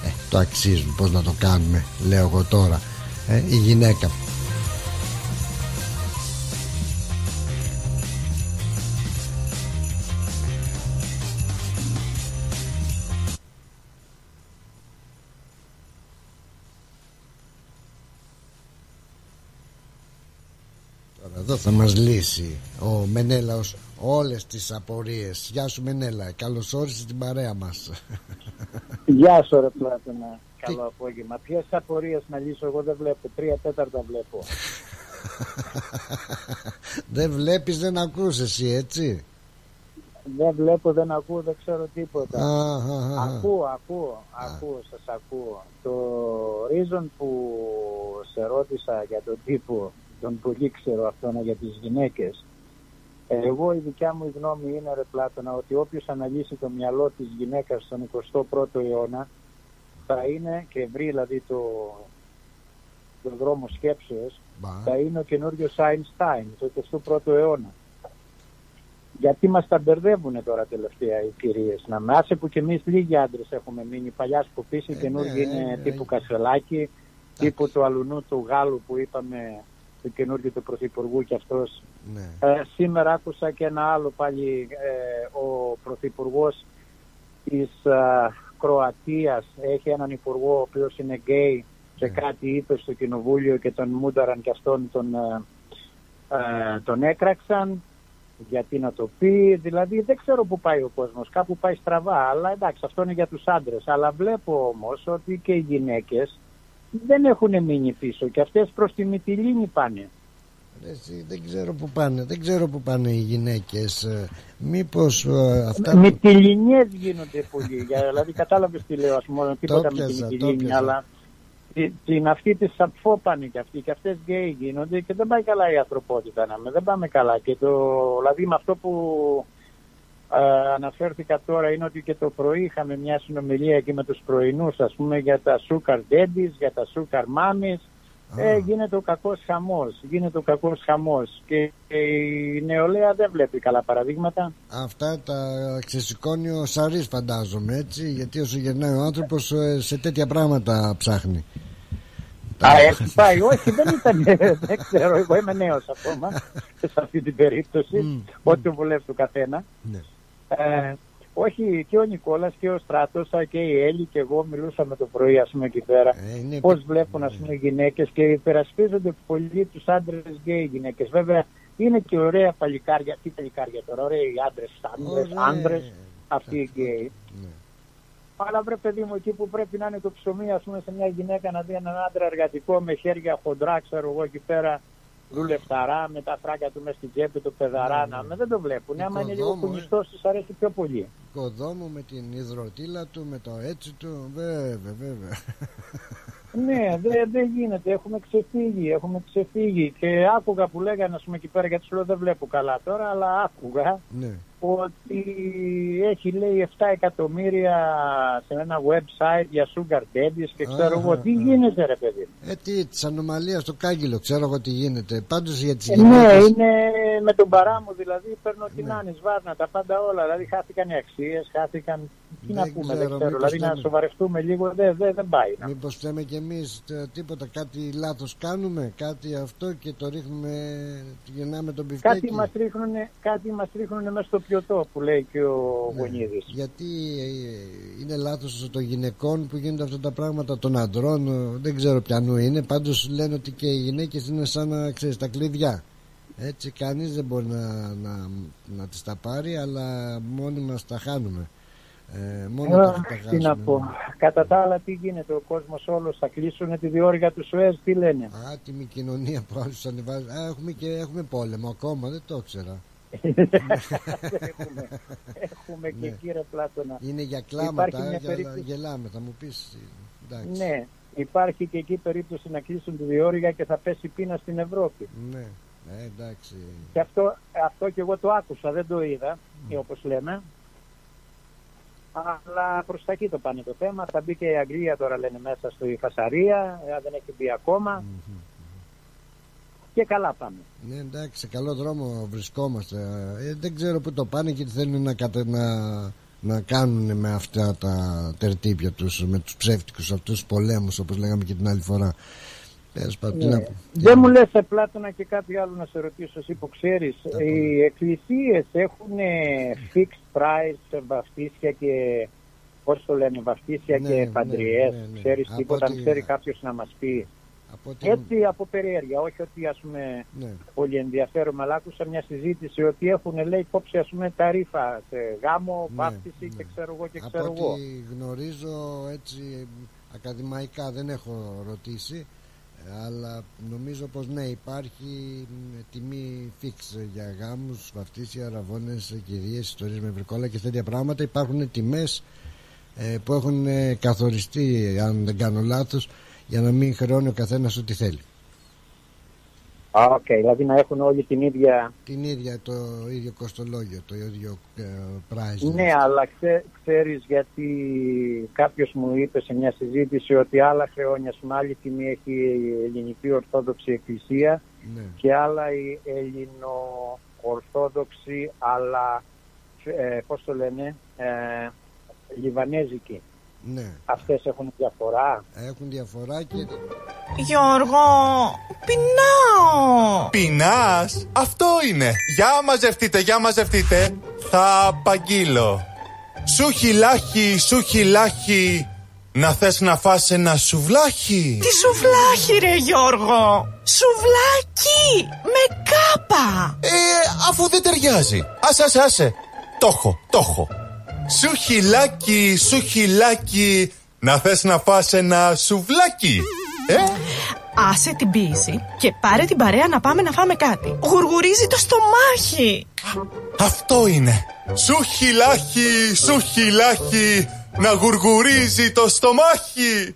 ε, το αξίζουν πως να το κάνουμε λέω εγώ τώρα ε, η γυναίκα Τώρα εδώ θα μας λύσει ο Μενέλαος όλες τις απορίες Γεια σου Μενέλα, καλώς όρισες την παρέα μας Γεια σου ρε Πλάτωνα. Καλό απόγευμα. Ποιες απορίες να λύσω εγώ δεν βλέπω. Τρία τέταρτα βλέπω. Δεν βλέπεις δεν ακούς εσύ έτσι; Δεν βλέπω, δεν ακούω, δεν ξέρω τίποτα. Α, α, α, α. Ακούω, ακούω, ακούω, σας ακούω. Το reason που σε ρώτησα για τον τύπο, τον πολύ ξέρω αυτόν για τις γυναίκες, εγώ η δικιά μου γνώμη είναι ρε Πλάτωνα ότι όποιος αναλύσει το μυαλό της γυναίκας στον 21ο αιώνα θα είναι και βρει δηλαδή το, το δρόμο σκέψεως θα είναι ο καινούριος Einstein το 21ο αιώνα. Γιατί μας τα μπερδεύουν τώρα τελευταία οι κυρίες. Να με άσε που και εμείς λίγοι άντρες έχουμε μείνει. Παλιά σκοπής, οι καινούργοι ναι, είναι ναι, τύπου Κασελάκη, τύπου του αλουνού του Γάλλου που είπαμε του καινούργιου του Πρωθυπουργού και αυτός. Ναι. ε, σήμερα άκουσα και ένα άλλο πάλι ε, ο Πρωθυπουργός της ε, Κροατίας. Έχει έναν υπουργό ο οποίος είναι γκέι και κάτι είπε στο κοινοβούλιο και τον μούνταραν και αυτόν τον, ε, ε, τον έκραξαν. Γιατί να το πει, δηλαδή δεν ξέρω που πάει ο κόσμος, κάπου πάει στραβά, αλλά εντάξει αυτό είναι για τους άντρες, αλλά βλέπω όμως ότι και οι γυναίκες δεν έχουν μείνει πίσω και αυτές προς τη Μυτιλίνη πάνε. Ρε, εσύ, δεν ξέρω που πάνε δεν ξέρω που πάνε οι γυναίκες ε, μήπως ε, αυτά Με που... τυλινιές γίνονται πολύ. Για- δηλαδή κατάλαβες τι λέω, ας πούμε, τίποτα με πιάσα, την το τυλίνη, πιάσα. αλλά τη- την αυτή τη Σαπφό πάνε και αυτοί και αυτές γκέι γίνονται και δεν πάει καλά η ανθρωπότητα να με, δεν πάμε καλά. Και το, δηλαδή με αυτό που ε, αναφέρθηκα τώρα είναι ότι και το πρωί είχαμε μια συνομιλία εκεί με τους πρωινούς ας πούμε για τα sugar daddies, για τα sugar mommies ε, γίνεται ο κακός χαμός, γίνεται ο κακός χαμός. Και η νεολαία δεν βλέπει καλά παραδείγματα. Αυτά τα ξεσηκώνει ο Σαρής φαντάζομαι έτσι γιατί όσο γερνάει ο άνθρωπος ε, σε τέτοια πράγματα ψάχνει. Α, έχει πάει, όχι δεν ήταν, δεν ξέρω, εγώ είμαι νέος ακόμα σε αυτή την περίπτωση, ό,τι το βουλεύει του καθένα. Ναι. Ε, όχι και ο Νικόλας και ο Στράτος α, και η Έλλη και εγώ μιλούσαμε το πρωί ας πούμε εκεί πέρα είναι πώς βλέπουν ας πούμε οι γυναίκες και υπερασπίζονται πολύ τους άντρες γκέι γυναίκες βέβαια είναι και ωραία παλικάρια τι παλικάρια τώρα ωραίοι άντρες άντρες, Ωραία. άντρες αυτοί οι γκέι αλλά βρε παιδί μου εκεί που πρέπει να είναι το ψωμί ας πούμε σε μια γυναίκα να δει έναν άντρα εργατικό με χέρια χοντρά ξέρω εγώ εκεί πέρα δουλευταρά με τα φράγκα του μέσα στην τσέπη του παιδαρά να με δεν το βλέπουν άμα είναι λίγο Οικοδόμο, ε. κουνιστός τους αρέσει πιο πολύ Οικοδόμου με την ιδρωτίλα του με το έτσι του βέβαια βέβαια Ναι, δεν δεν γίνεται. Έχουμε ξεφύγει, έχουμε ξεφύγει. Και άκουγα που λέγανε, ας πούμε, εκεί πέρα, γιατί σου λέω δεν βλέπω καλά τώρα, αλλά άκουγα ναι. Ότι έχει, λέει, 7 εκατομμύρια σε ένα website για sugar daddies και ξέρω εγώ. Αχα, Τι γίνεται, ρε παιδί. Ε, τι, της ανομαλίας στο κάγκελο, ξέρω εγώ τι γίνεται. Πάντως για τις Ε, ναι, γυναίκες... είναι με τον παρά μου, δηλαδή παίρνω την Άννης, Βάρνα, τα πάντα όλα. Δηλαδή χάθηκαν οι αξίες, χάθηκαν. Τι να Δεν πούμε, ξέρω, δεν ξέρω. μήπως Δηλαδή να δεν- σοβαρευτούμε λίγο, δεν, δεν, δεν πάει. να. Μήπως φταίμε κι εμείς τε- τίποτα, κάτι λάθος κάνουμε, κάτι αυτό και το ρίχνουμε, γεννάμε τον πιφτέκι. Κάτι μας ρίχνουνε, κάτι μας ρίχνουνε μέσα στο πιωτό που λέει και ο Ναι. Γονίδης. Γιατί ε, είναι λάθος των γυναικών που γίνονται αυτά τα πράγματα των αντρών, ε, δεν ξέρω ποιανού είναι. Πάντως λένε ότι και οι γυναίκες είναι σαν να ξέρεις τα κλειδιά. Έτσι κανείς δεν μπορεί να, να, να τις τα πάρει αλλά μόνοι μας τα χάνουμε. Ε, μόνο τα Α, Τι χταγάζουμε. να πω. Κατά τα άλλα, τι γίνεται, ο κόσμος όλος θα κλείσουν τη διόρυγα του Σουέζ, τι λένε; Άτιμη κοινωνία πρόβληση ανεβάζει. Α, έχουμε και έχουμε πόλεμο ακόμα, δεν το ήξερα. Έχουμε, έχουμε και Ναι. κύριε Πλάτωνα. Είναι για Υπάρχει κλάματα, μια για, περίπτωση- γελάμε, θα μου πεις. Εντάξει. Ναι, υπάρχει και εκεί περίπτωση να κλείσουν τη διόρυγα και θα πέσει πείνα στην Ευρώπη. Ναι, ε, εντάξει. Και αυτό, αυτό και εγώ το άκουσα, δεν το είδα, mm. όπως λέμε. Αλλά προς τα εκεί το πάνε το θέμα. Θα μπει και η Αγγλία τώρα λένε μέσα στη φασαρία, ε, δεν έχει μπει ακόμα. Και καλά πάμε. Ναι, εντάξει, σε καλό δρόμο βρισκόμαστε. Ε, δεν ξέρω πού το πάνε και τι θέλουν να, κατε, να, να κάνουν με αυτά τα τερτύπια τους, με τους ψεύτικους αυτούς τους πολέμους, όπως λέγαμε και την άλλη φορά. Τέλος πάντων, τι Ναι. να πω. Δεν μου λες σε Πλάτωνα και κάτι άλλο να σε ρωτήσω εσύ που ξέρεις. Οι εκκλησίες έχουν ε, fixed price βαφτίσια και πώς το λένε βαφτίσια Ναι, και ναι, παντριές. ναι, ναι. Ξέρεις Από τίποτα, αν ό,τι- ξέρει κάποιος να μας πει. Από ό,τι- Έτσι από περιέργεια, όχι ότι ας πούμε Ναι. πολύ ενδιαφέρομαι, αλλά άκουσα μια συζήτηση ότι έχουν λέει υπόψη ας πούμε τα ρήφα σε γάμο, Ναι, βάφτιση και ξέρω εγώ και Από ξέρω εγώ. ό,τι γνωρίζω έτσι ακαδημαϊκά δεν έχω ρωτήσει ε, αλλά νομίζω πως ναι υπάρχει μ, τιμή fix για γάμους, βαφτίσια, αρραβώνες, κηδείες, ιστορίες με βρικόλα και τέτοια πράγματα υπάρχουν τιμές ε, που έχουν ε, καθοριστεί αν δεν κάνω λάθος για να μην χρεώνει ο καθένας ό,τι θέλει Α, οκ, δηλαδή να έχουν όλοι την ίδια... την ίδια το ίδιο κοστολόγιο το ίδιο ε, price Ναι, αλλά ξέ, ξέρεις γιατί κάποιος μου είπε σε μια συζήτηση ότι άλλα χρόνια, ας πούμε, άλλη τιμή έχει η ελληνική Ορθόδοξη Εκκλησία ναι. και άλλα η Ελληνοορθόδοξη, αλλά ε, πώς το λένε, ε, Λιβανέζικη. Ναι. Αυτές έχουν διαφορά. έχουν διαφορά και Γιώργο, πεινάω. Πεινάς, αυτό είναι. Για μαζευτείτε, για μαζευτείτε. Θα απαγγείλω. Σου χιλάχι, σου χιλάχι. Να θες να φας ένα σουβλάχι. Τι σουβλάκι ρε Γιώργο. Σουβλάκι με κάπα. Ε, αφού δεν ταιριάζει. Άσε, άσε, άσε. Το έχω, το έχω. Σου χιλάκι, σου χιλάκι. Να θες να φας ένα σουβλάκι. Ε, Άσε την πίεση και πάρε την παρέα να πάμε να φάμε κάτι. Γουργουρίζει το στομάχι. αυτό είναι. Σου χιλάχι, σου χιλάχι. Να γουργουρίζει το στομάχι.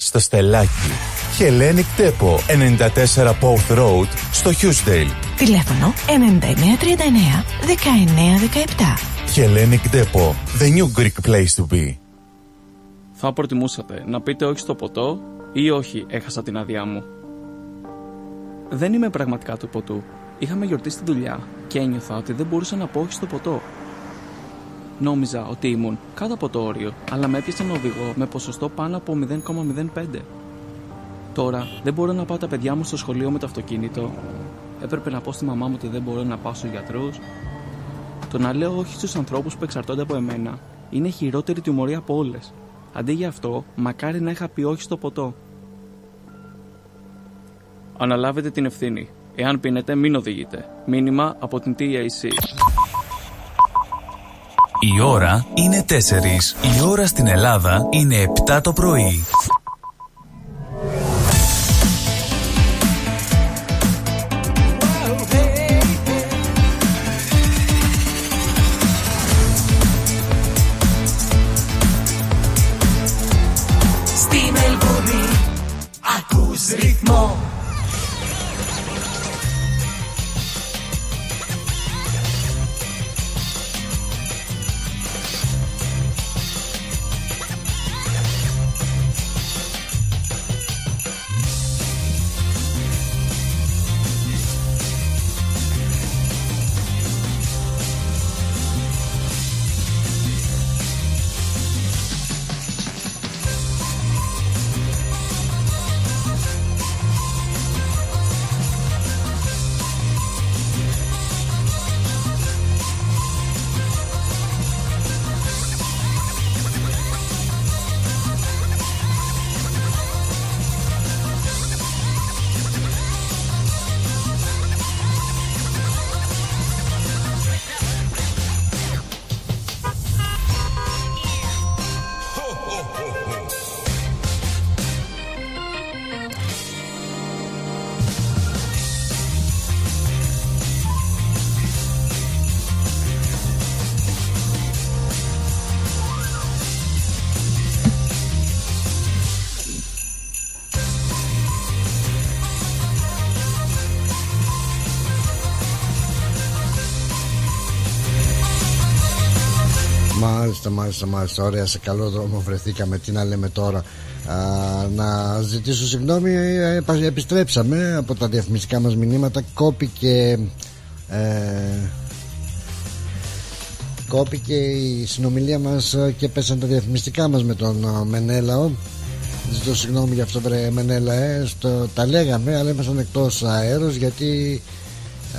στο στελάκι. Hellenic Depot, 94 Pouth Road, στο Hughesdale. Τηλέφωνο 9939 1917. Hellenic Depot, the new Greek place to be. Θα προτιμούσατε να πείτε όχι στο ποτό ή όχι έχασα την άδειά μου. Δεν είμαι πραγματικά του ποτού. Είχαμε γιορτή στη δουλειά και ένιωθα ότι δεν μπορούσα να πω όχι στο ποτό. Νόμιζα ότι ήμουν κάτω από το όριο, αλλά με έπιασε ένα οδηγό με ποσοστό πάνω από 0,05. Τώρα δεν μπορώ να πάω τα παιδιά μου στο σχολείο με το αυτοκίνητο. Έπρεπε να πω στη μαμά μου ότι δεν μπορώ να πάω στους γιατρούς. Το να λέω όχι στους ανθρώπους που εξαρτώνται από εμένα είναι η χειρότερη τιμωρία από όλες. Αντί για αυτό, μακάρι να είχα πει όχι στο ποτό. Αναλάβετε την ευθύνη. Εάν πίνετε, μην οδηγείτε. Μήνυμα από την TAC. Η ώρα είναι 4. Η ώρα στην Ελλάδα είναι 7 το πρωί. Μάλιστα, μάλιστα, μάλιστα. Ωραία, σε καλό δρόμο βρεθήκαμε. Τι να λέμε τώρα. Α, να ζητήσω συγγνώμη, ε, επα- επιστρέψαμε από τα διαφημιστικά μας μηνύματα. Κόπηκε. Ε, κόπηκε η συνομιλία μας ε, και πέσαν τα διαφημιστικά μας με τον ε, Μενέλαο. Ζητώ συγγνώμη για αυτό, βρε Μενέλα. Ε, στο, τα λέγαμε, αλλά ήμασταν εκτός αέρος γιατί. Α,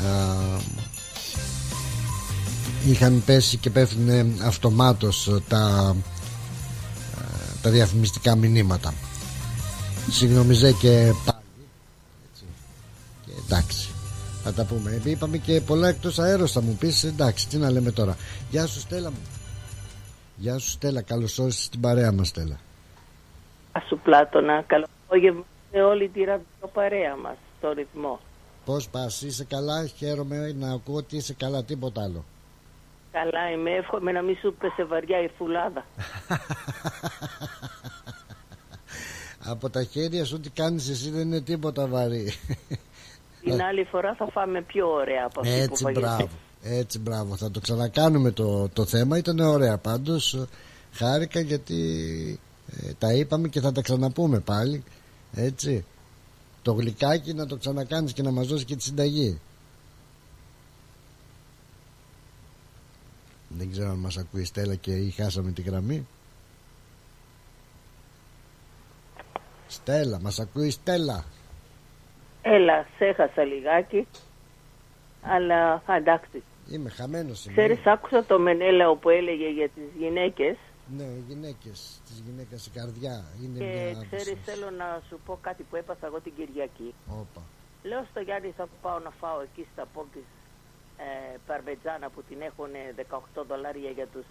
είχαν πέσει και πέφτουν αυτομάτως τα, ε, τα διαφημιστικά μηνύματα. Συγγνωμιζέ και πάλι. Έτσι. και εντάξει. Θα τα πούμε. Είπαμε και πολλά εκτός αέρος θα μου πεις. Εντάξει τι να λέμε τώρα. Γεια σου Στέλλα μου. Γεια σου Στέλλα. Καλώς όρισες στην παρέα μας Στέλλα. Γεια σου Πλάτωνα, καλό απόγευμα σε όλη τη ραδιοπαρέα μας στο ρυθμό. πως πας είσαι καλά; Χαίρομαι να ακούω ότι είσαι καλά. Τίποτα άλλο Καλά είμαι, εύχομαι να μην σου πέσε βαριά η φουλάδα. από τα χέρια σου τι κάνεις εσύ δεν είναι τίποτα βαρύ. Την άλλη φορά θα φάμε πιο ωραία από αυτή που Έτσι φαγες. μπράβο Έτσι μπράβο. Θα το ξανακάνουμε το, το θέμα. Ήταν ωραία πάντως. Χάρηκα γιατί ε, Τα είπαμε και θα τα ξαναπούμε πάλι. Έτσι. Το γλυκάκι να το ξανακάνεις και να μας δώσεις και τη συνταγή Δεν ξέρω αν μας ακούει η Στέλλα και ή χάσαμε τη γραμμή Στέλλα, μας ακούει η Στέλλα Έλα, σε έχασα λιγάκι, αλλά α, εντάξει. Είμαι χαμένος είμαι. Ξέρεις, άκουσα το Μενέλαο που έλεγε για τις γυναίκες Ναι, οι γυναίκες, της γυναίκας η καρδιά είναι και μια ξέρεις θέλω να σου πω κάτι που έπαθα εγώ την Κυριακή. Όπα. Λέω στο Γιάννη θα πάω να φάω εκεί στα πόμπης ε, παρβετζάνα που την έχουν 18 δολάρια για τους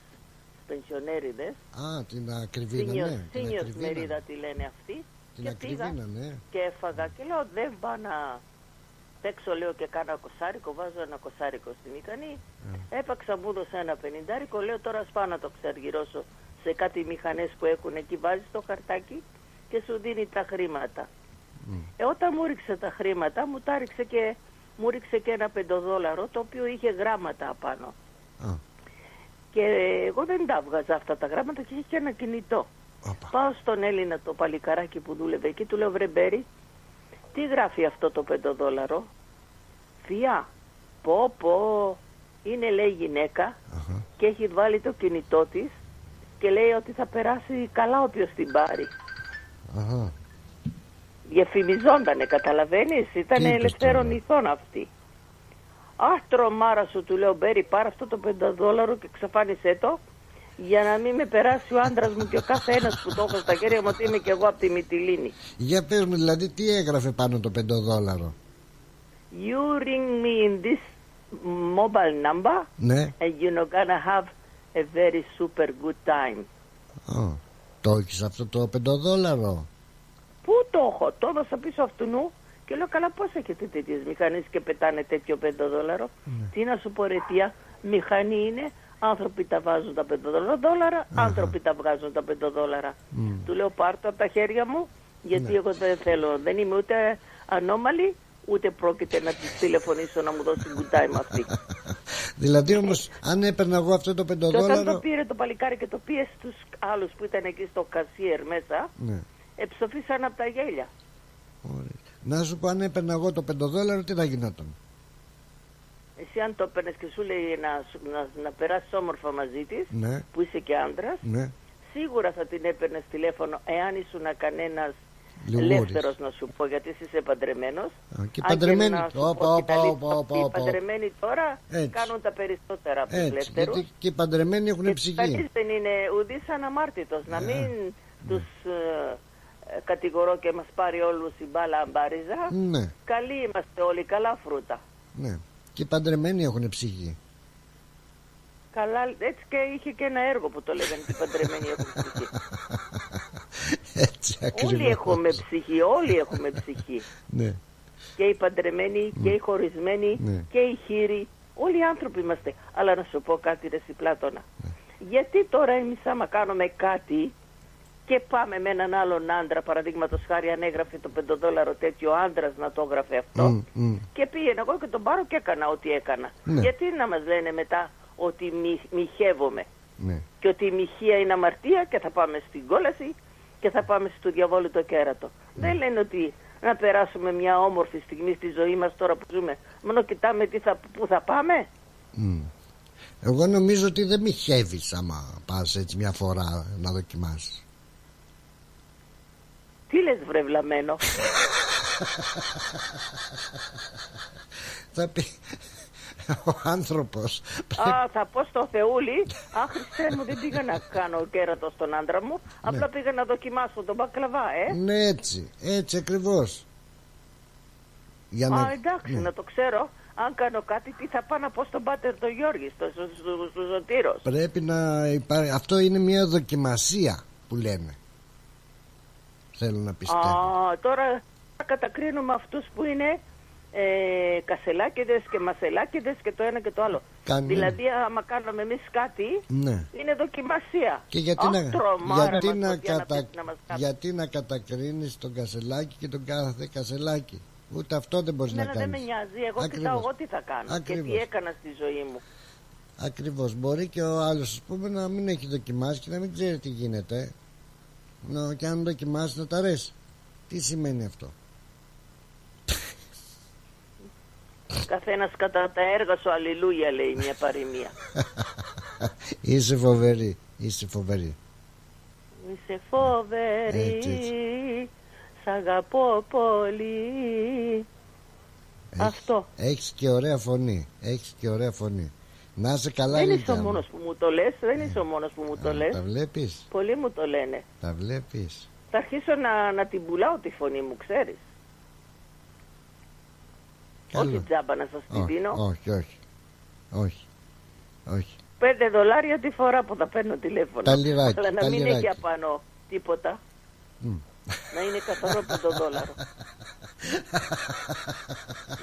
πενσιονέριδες. Α, την ακριβίνα, Senior, ναι. Την senior ακριβίνα. μερίδα τη λένε αυτή. Την και πήγα ακριβίνα, ναι. και έφαγα και λέω δεν πάω να παίξω λέω και κάνα κοσάρικο, βάζω ένα κοσάρικο στην ικανή. Ε. Έπαξα μου έδωσε ένα πενιντάρικο, λέω τώρα σπάω να το ξαργυρώσω σε κάτι μηχανές που έχουν εκεί, βάζεις το χαρτάκι και σου δίνει τα χρήματα. Ε, όταν μου ρίξε τα χρήματα, μου τα ρίξε και μου ρίξε και ένα πεντοδόλαρο το οποίο είχε γράμματα απάνω. Α. Και εγώ δεν τα βγάζα αυτά τα γράμματα και είχε και ένα κινητό. Πάω στον Έλληνα το παλικαράκι που δούλευε εκεί, του λέω βρε Μπέρι, τι γράφει αυτό το πεντοδόλαρο; Φιά, πω πω, είναι λέει γυναίκα και έχει βάλει το κινητό της και λέει ότι θα περάσει καλά όποιος την πάρει. Αχα. Διαφημιζόντανε, καταλαβαίνεις, ήταν Τι είπες ελευθέρων τώρα; ηθών αυτή. Αχ, τρομάρα σου, του λέω Μπέρι, πάρε αυτό το πενταδόλαρο και ξαφάνισέ το για να μην με περάσει ο άντρας μου και ο κάθε ένας που το έχω στα χέρια μου ότι είμαι και εγώ από τη Μυτιλίνη. Για πες μου δηλαδή τι έγραφε πάνω το πεντοδόλαρο You ring me in this mobile number Ναι and you're gonna have a very super good time. Α, Το έχεις αυτό το πεντοδόλαρο Πού το έχω, το έδωσα πίσω αυτού νου και λέω καλά πώς έχετε τέτοιες μηχανές και πετάνε τέτοιο πεντοδόλαρο; Τι να σου πω ρε τία, μηχανή είναι, άνθρωποι τα βάζουν τα πεντοδόλαρα, άνθρωποι τα βγάζουν τα πεντοδόλαρα. Του λέω πάρ' το από τα χέρια μου, γιατί εγώ δεν θέλω, δεν είμαι ούτε ανώμαλη, ούτε πρόκειται να της τηλεφωνήσω να μου δώσει good time αυτή. Δηλαδή όμως αν έπαιρνα εγώ αυτό το και όταν το πεντοδόλαρο πήρε το παλικάρι και το πίεσε στους άλλους που ήταν εκεί στο κασίερ μέσα, ναι. Εψοφίσαν από τα γέλια. Να σου πω αν έπαιρνα εγώ το πεντοδόλαρο τι θα γινόταν; Εσύ αν το έπαιρνες και σου λέει να, σου- να, να περάσεις όμορφα μαζί της, Ναι που είσαι και άντρας, Ναι σίγουρα θα την έπαιρνες τηλέφωνο εάν ήσουν κανένας Λιγούρης. ελεύθερος, να σου πω, γιατί εσύ είσαι παντρεμένος. Α, και παντρεμένοι. Όπα, όπα, όπα, όπα, Οι όπα. παντρεμένοι τώρα Έτσι. κάνουν τα περισσότερα από τους Έτσι ελεύθερους. γιατί και οι παντρεμένοι έχουν ψυχή Κανείς δεν είναι ουδής αναμάρτητος. Να μην τους κατηγορώ και μας πάρει όλους η μπάλα αμπάριζα. Ναι Καλοί είμαστε όλοι, καλά φρούτα. Ναι Και οι παντρεμένοι έχουν ψυχή Καλά, έτσι και είχε και ένα έργο που το λέγανε ότι οι παντρεμένοι έχουν ψυχή. Έτσι ακριβώς όλοι έχουμε ψυχή, όλοι έχουμε ψυχή. Ναι Και οι παντρεμένοι και οι χωρισμένοι Ναι. και οι χείροι. Όλοι οι άνθρωποι είμαστε. Αλλά να σου πω κάτι ρε εσύ Πλάτωνα. Ναι. Γιατί τώρα εμείς άμα κάνουμε κάτι και πάμε με έναν άλλον άντρα, παραδείγματος χάρη αν έγραφε το πεντοδόλαρο τέτοιο άντρας να το έγραφε αυτό, Μμ, μμ. και πήγαινα εγώ και τον πάρω και έκανα ό,τι έκανα. Ναι. Γιατί να μας λένε μετά ότι μη, μοιχεύομαι; Ναι. Και ότι η μοιχεία είναι αμαρτία και θα πάμε στην κόλαση και θα πάμε στο διαβόλου το κέρατο. Δεν λένε ότι να περάσουμε μια όμορφη στιγμή στη ζωή μας τώρα που ζούμε. Μόνο κοιτάμε τι θα, πού θα πάμε. Μμ. Εγώ νομίζω ότι δεν μοιχεύεις άμα πας έτσι μια φορά να δοκιμάσεις. Τι λες βρε βλαμμένο; Θα πει ο άνθρωπος Α, θα πω στο Θεούλη, Α, Χριστέ μου, δεν πήγα να κάνω κέρατο στον άντρα μου. Απλά πήγα να δοκιμάσω τον μπακλαβά, ε. Ναι έτσι, έτσι ακριβώς Για Α, να... εντάξει, ναι. να το ξέρω. Αν κάνω κάτι, τι θα πάω να πω στον πάτερ τον Γιώργη, στο, στο, στο, στο Ζωτήρος. Πρέπει να υπάρχει Αυτό είναι μια δοκιμασία που λένε Θέλω να πιστεύω Α, τώρα θα κατακρίνουμε αυτούς που είναι ε, κασελάκιδες και μασελάκιδες και το ένα και το άλλο. Κανένα. Δηλαδή, άμα κάναμε εμείς κάτι, Ναι είναι δοκιμασία. Και γιατί, Αχ, να, τρομάρα γιατί, μας, να, παιδιά, να κατα... πεις να μας κάνουν. γιατί να κατακρίνεις τον κασελάκι και τον κάθε κασελάκι Ούτε αυτό δεν μπορείς να Εμένα δεν κάνεις με νοιάζει. Εγώ Ακριβώς. κοιτάω εγώ τι θα κάνω και Ακριβώς. τι έκανα στη ζωή μου. Ακριβώς Μπορεί και ο άλλος ας πούμε να μην έχει δοκιμάσει και να μην ξέρει τι γίνεται να, Και αν δοκιμάσει να τα αρέσει Τι σημαίνει αυτό; Καθένας κατά τα έργα σου, αλληλούια λέει μια παροιμία. Είσαι φοβερή Είσαι φοβερή Είσαι φοβερή, Έτσι, έτσι. σ' αγαπώ πολύ. Αυτό. Έχεις και ωραία φωνή Έχεις και ωραία φωνή Να είσαι καλά δεν είσαι Λίτια ο μου. μόνος που μου το λες, δεν είσαι ο μόνος που μου το λες. Τα βλέπεις; Πολλοί μου το λένε. Τα βλέπεις; Θα αρχίσω να, να την πουλάω τη φωνή μου, ξέρεις. Καλό. Όχι τζάμπα να σας την όχι, δίνω. όχι, όχι, όχι, όχι. Πέντε δολάρια τη φορά που θα παίρνω τηλέφωνο. Τα λιράκι, Αλλά να τα μην λιράκι. έχει απάνω τίποτα. Μμ. να είναι καθαρό πεντοδόλαρο.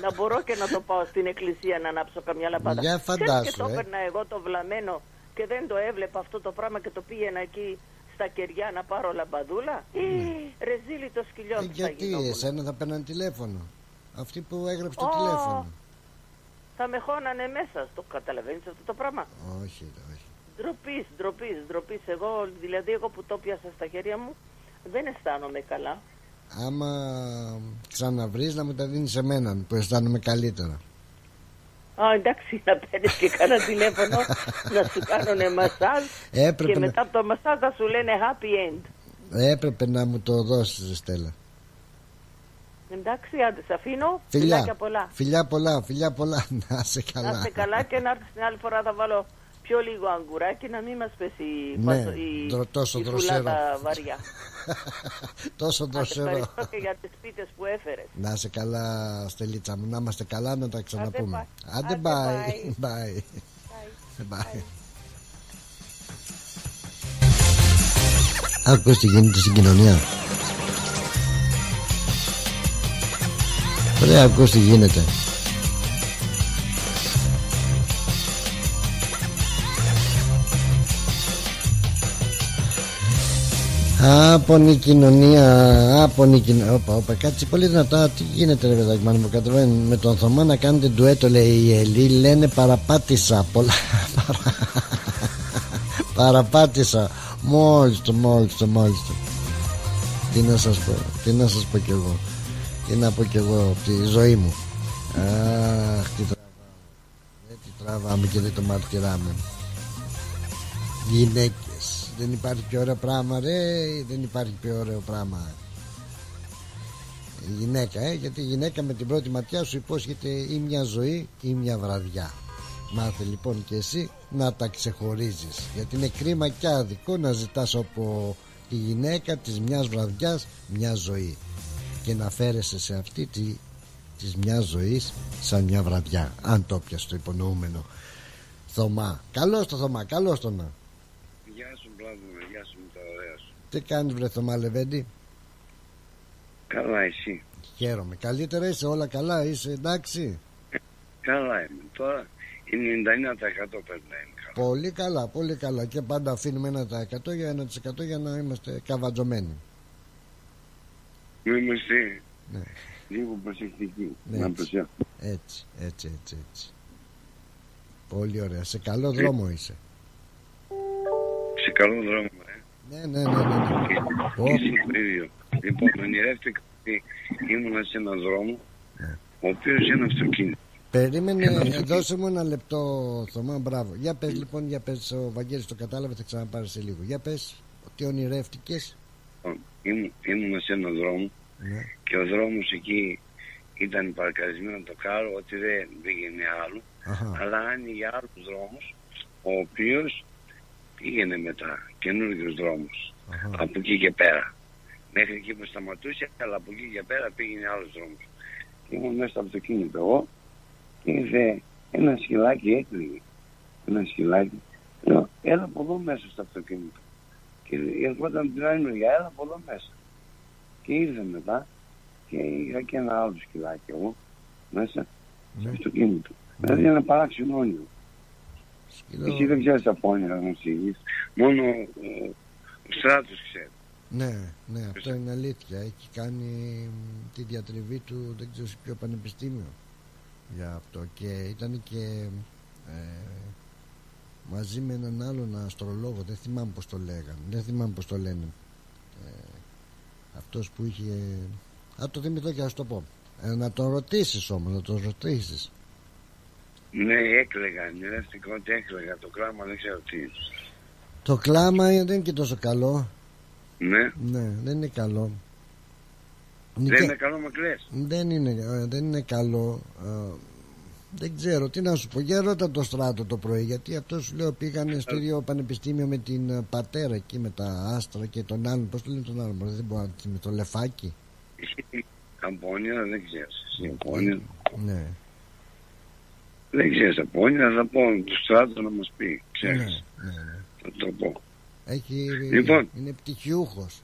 να μπορώ και να το πάω στην εκκλησία να ανάψω καμιά λαμπάδα. Για Ξέρεις φαντάσου, και το ε. έπαιρνα εγώ το βλαμμένο και δεν το έβλεπα αυτό το πράγμα και το πήγαινα εκεί στα κεριά να πάρω λαμπαδούλα. Ή ρεζίλι το σκυλιό Ναι. Ε, του θα γιατί γινόμουν. εσένα θα παίρναν τηλέφωνο. Αυτή που έγραψε το Ω. τηλέφωνο. Θα με χώνανε μέσα. Το καταλαβαίνεις αυτό το πράγμα; Όχι, όχι. Ντροπής, ντροπής, ντροπής. Εγώ, δηλαδή, εγώ που το πιάσα στα χέρια μου, δεν αισθάνομαι καλά. Άμα ξαναβρεις να μου τα δίνεις σε μένα που αισθάνομαι καλύτερα. Α, εντάξει, να παίρνεις και κάνα τηλέφωνο να σου κάνουνε μασάζ Έπρεπε και να- μετά από το μασάζ θα σου λένε happy end. Έπρεπε να μου το δώσεις Στέλλα. Εντάξει, άντε, σε αφήνω. Φιλιά, Φιλάκια πολλά. φιλιά πολλά, φιλιά πολλά. Να είσαι καλά. Να είστε καλά και να έρθεις την άλλη φορά θα βάλω πιο λίγο αγκουράκι να μην μας πέσει η, Ναι, πασο- η, δρο- τόσο η δροσερό. φουλάδα βαριά. Τόσο Να σε δροσερό. ευχαριστώ και για τις πίτες που έφερες. Να είσαι καλά, Στελίτσα μου. Να είμαστε καλά, να τα ξαναπούμε. bye. Άντε, Άντε, bye. Bye. Bye. Άκουσες τι γίνεται στην κοινωνία. Ρε, ακούς τι γίνεται. Άπονη κοινωνία, άπονη κοινωνία. Όπα, όπα, κάτσε πολύ δυνατά. Τι γίνεται, ρε παιδάκι, μου μου κατεβαίνει με τον Θωμά να κάνετε ντουέτο, λέει η Ελή. Λένε παραπάτησα. Πολλά. παρα- παραπάτησα. Μόλις το, μόλις το, μόλις το. Τι να σας πω, τι να σας πω κι εγώ. Τι να πω κι εγώ από τη ζωή μου. Αχ, τι τραβάμε. Δεν τι τραβάμε και δεν το μαρτυράμε. Γυναίκες Δεν υπάρχει πιο ωραίο πράγμα ρε Δεν υπάρχει πιο ωραίο πράγμα. Η γυναίκα ε, Γιατί η γυναίκα με την πρώτη ματιά σου υπόσχεται Ή μια ζωή ή μια βραδιά. Μάθε λοιπόν και εσύ να τα ξεχωρίζεις Γιατί είναι κρίμα και άδικο να ζητάς από τη γυναίκα της μιας βραδιάς μια ζωή Και να φέρεσαι σε αυτή τη, της μιας ζωής σαν μια βραδιά Αν το πιας το υπονοούμενο. Θωμά. Καλώς το Θωμά, καλώς το να Γεια σου Βλάδο, γεια σου με τα ωραία σου. Τι κάνεις βρε Θωμά Λεβέντη Καλά εσύ. Χαίρομαι Καλύτερα είσαι όλα καλά είσαι εντάξει Καλά είμαι. Τώρα η 99% περνάει. Πολύ καλά πολύ καλά Και πάντα αφήνουμε 1% για 1% για να είμαστε καβατζωμένοι Μην είμαστε Ναι. λίγο προσεκτικοί. Ναι, να έτσι. προσέχουμε. Έτσι έτσι έτσι έτσι Πολύ ωραία Σε καλό δρόμο είσαι καλό δρόμο, ε. Ναι, ναι, ναι. ναι, ναι. Είσαι το ίδιο. Λοιπόν, ονειρεύτηκα ότι ήμουνα σε έναν δρόμο, ο οποίος είναι αυτοκίνητο. Περίμενε, Και να ε, σου- δώσε μου ένα λεπτό, Θωμά, μπράβο. Για πες λοιπόν, για πες, ο Βαγγέλης το κατάλαβε, θα ξαναπάρει σε λίγο. Για πες, ότι ονειρεύτηκες; Λοιπόν, ήμουν, ήμουνα σε έναν δρόμο Ναι. και ο δρόμος εκεί ήταν παρκαρισμένο το κάρο ότι δεν πήγαινε άλλο Αχα. αλλά άνοιγε άλλους δρόμους ο οποίος πήγαινε μετά καινούργιους δρόμους. Από εκεί και πέρα. Μέχρι εκεί που σταματούσε αλλά από εκεί και πέρα πήγαινε άλλους δρόμους ήμουν μέσα στο αυτοκίνητο εγώ και ήρθε ένα σκυλάκι έκλειγε. Ένα σκυλάκι. Λέω έλα από εδώ μέσα στο αυτοκίνητο. Και ερχόταν την άλλη μεριά έλα από εδώ μέσα. Και ήρθε μετά και είχα και ένα άλλο σκυλάκι εγώ μέσα στο αυτοκίνητο. Δηλαδή ένα παράξενο όνειρο. Εσύ δεν ξέρεις από όνειρα να σου εξηγείς. Μόνο ε, ο στράτος ξέρει. Ναι, ναι, αυτό είναι αλήθεια. Έχει κάνει μ, τη διατριβή του, δεν ξέρω σε ποιο πανεπιστήμιο για αυτό. Και ήταν και ε, μαζί με έναν άλλον αστρολόγο, δεν θυμάμαι πώς το λέγανε, δεν θυμάμαι πώς το λένε. Ε, αυτός που είχε... Α, το θυμηθώ και ας το πω. Ε, να τον ρωτήσεις όμως, να τον ρωτήσεις. Ναι, έκλαιγα. Νιώθηκα ότι έκλαιγα. Το κράμα δεν ξέρω τι. είναι. Το κλάμα δεν είναι και τόσο καλό. Ναι. Ναι, δεν είναι καλό. Δεν είναι καλό με κλαις. Δεν είναι, ε, δεν είναι καλό. ε, δεν ξέρω τι να σου πω. Για ρώτα το στράτο το πρωί. Γιατί αυτό σου λέω πήγανε στο ίδιο πανεπιστήμιο με την ε, πατέρα εκεί με τα άστρα και τον άλλον. Πώς το λένε τον άλλον, μωρέ, δεν μπορώ να θυμηθώ. Το λεφάκι. Από όνειρα δεν ξέρεις. Εσύ από όνειρα. Ναι. Δεν ξέρεις από όνειρα. Θα πω τους στράτου να μας πει. Ναι, Ξέρεις. Θα το πω. Έχει, Λοιπόν. Είναι πτυχιούχος.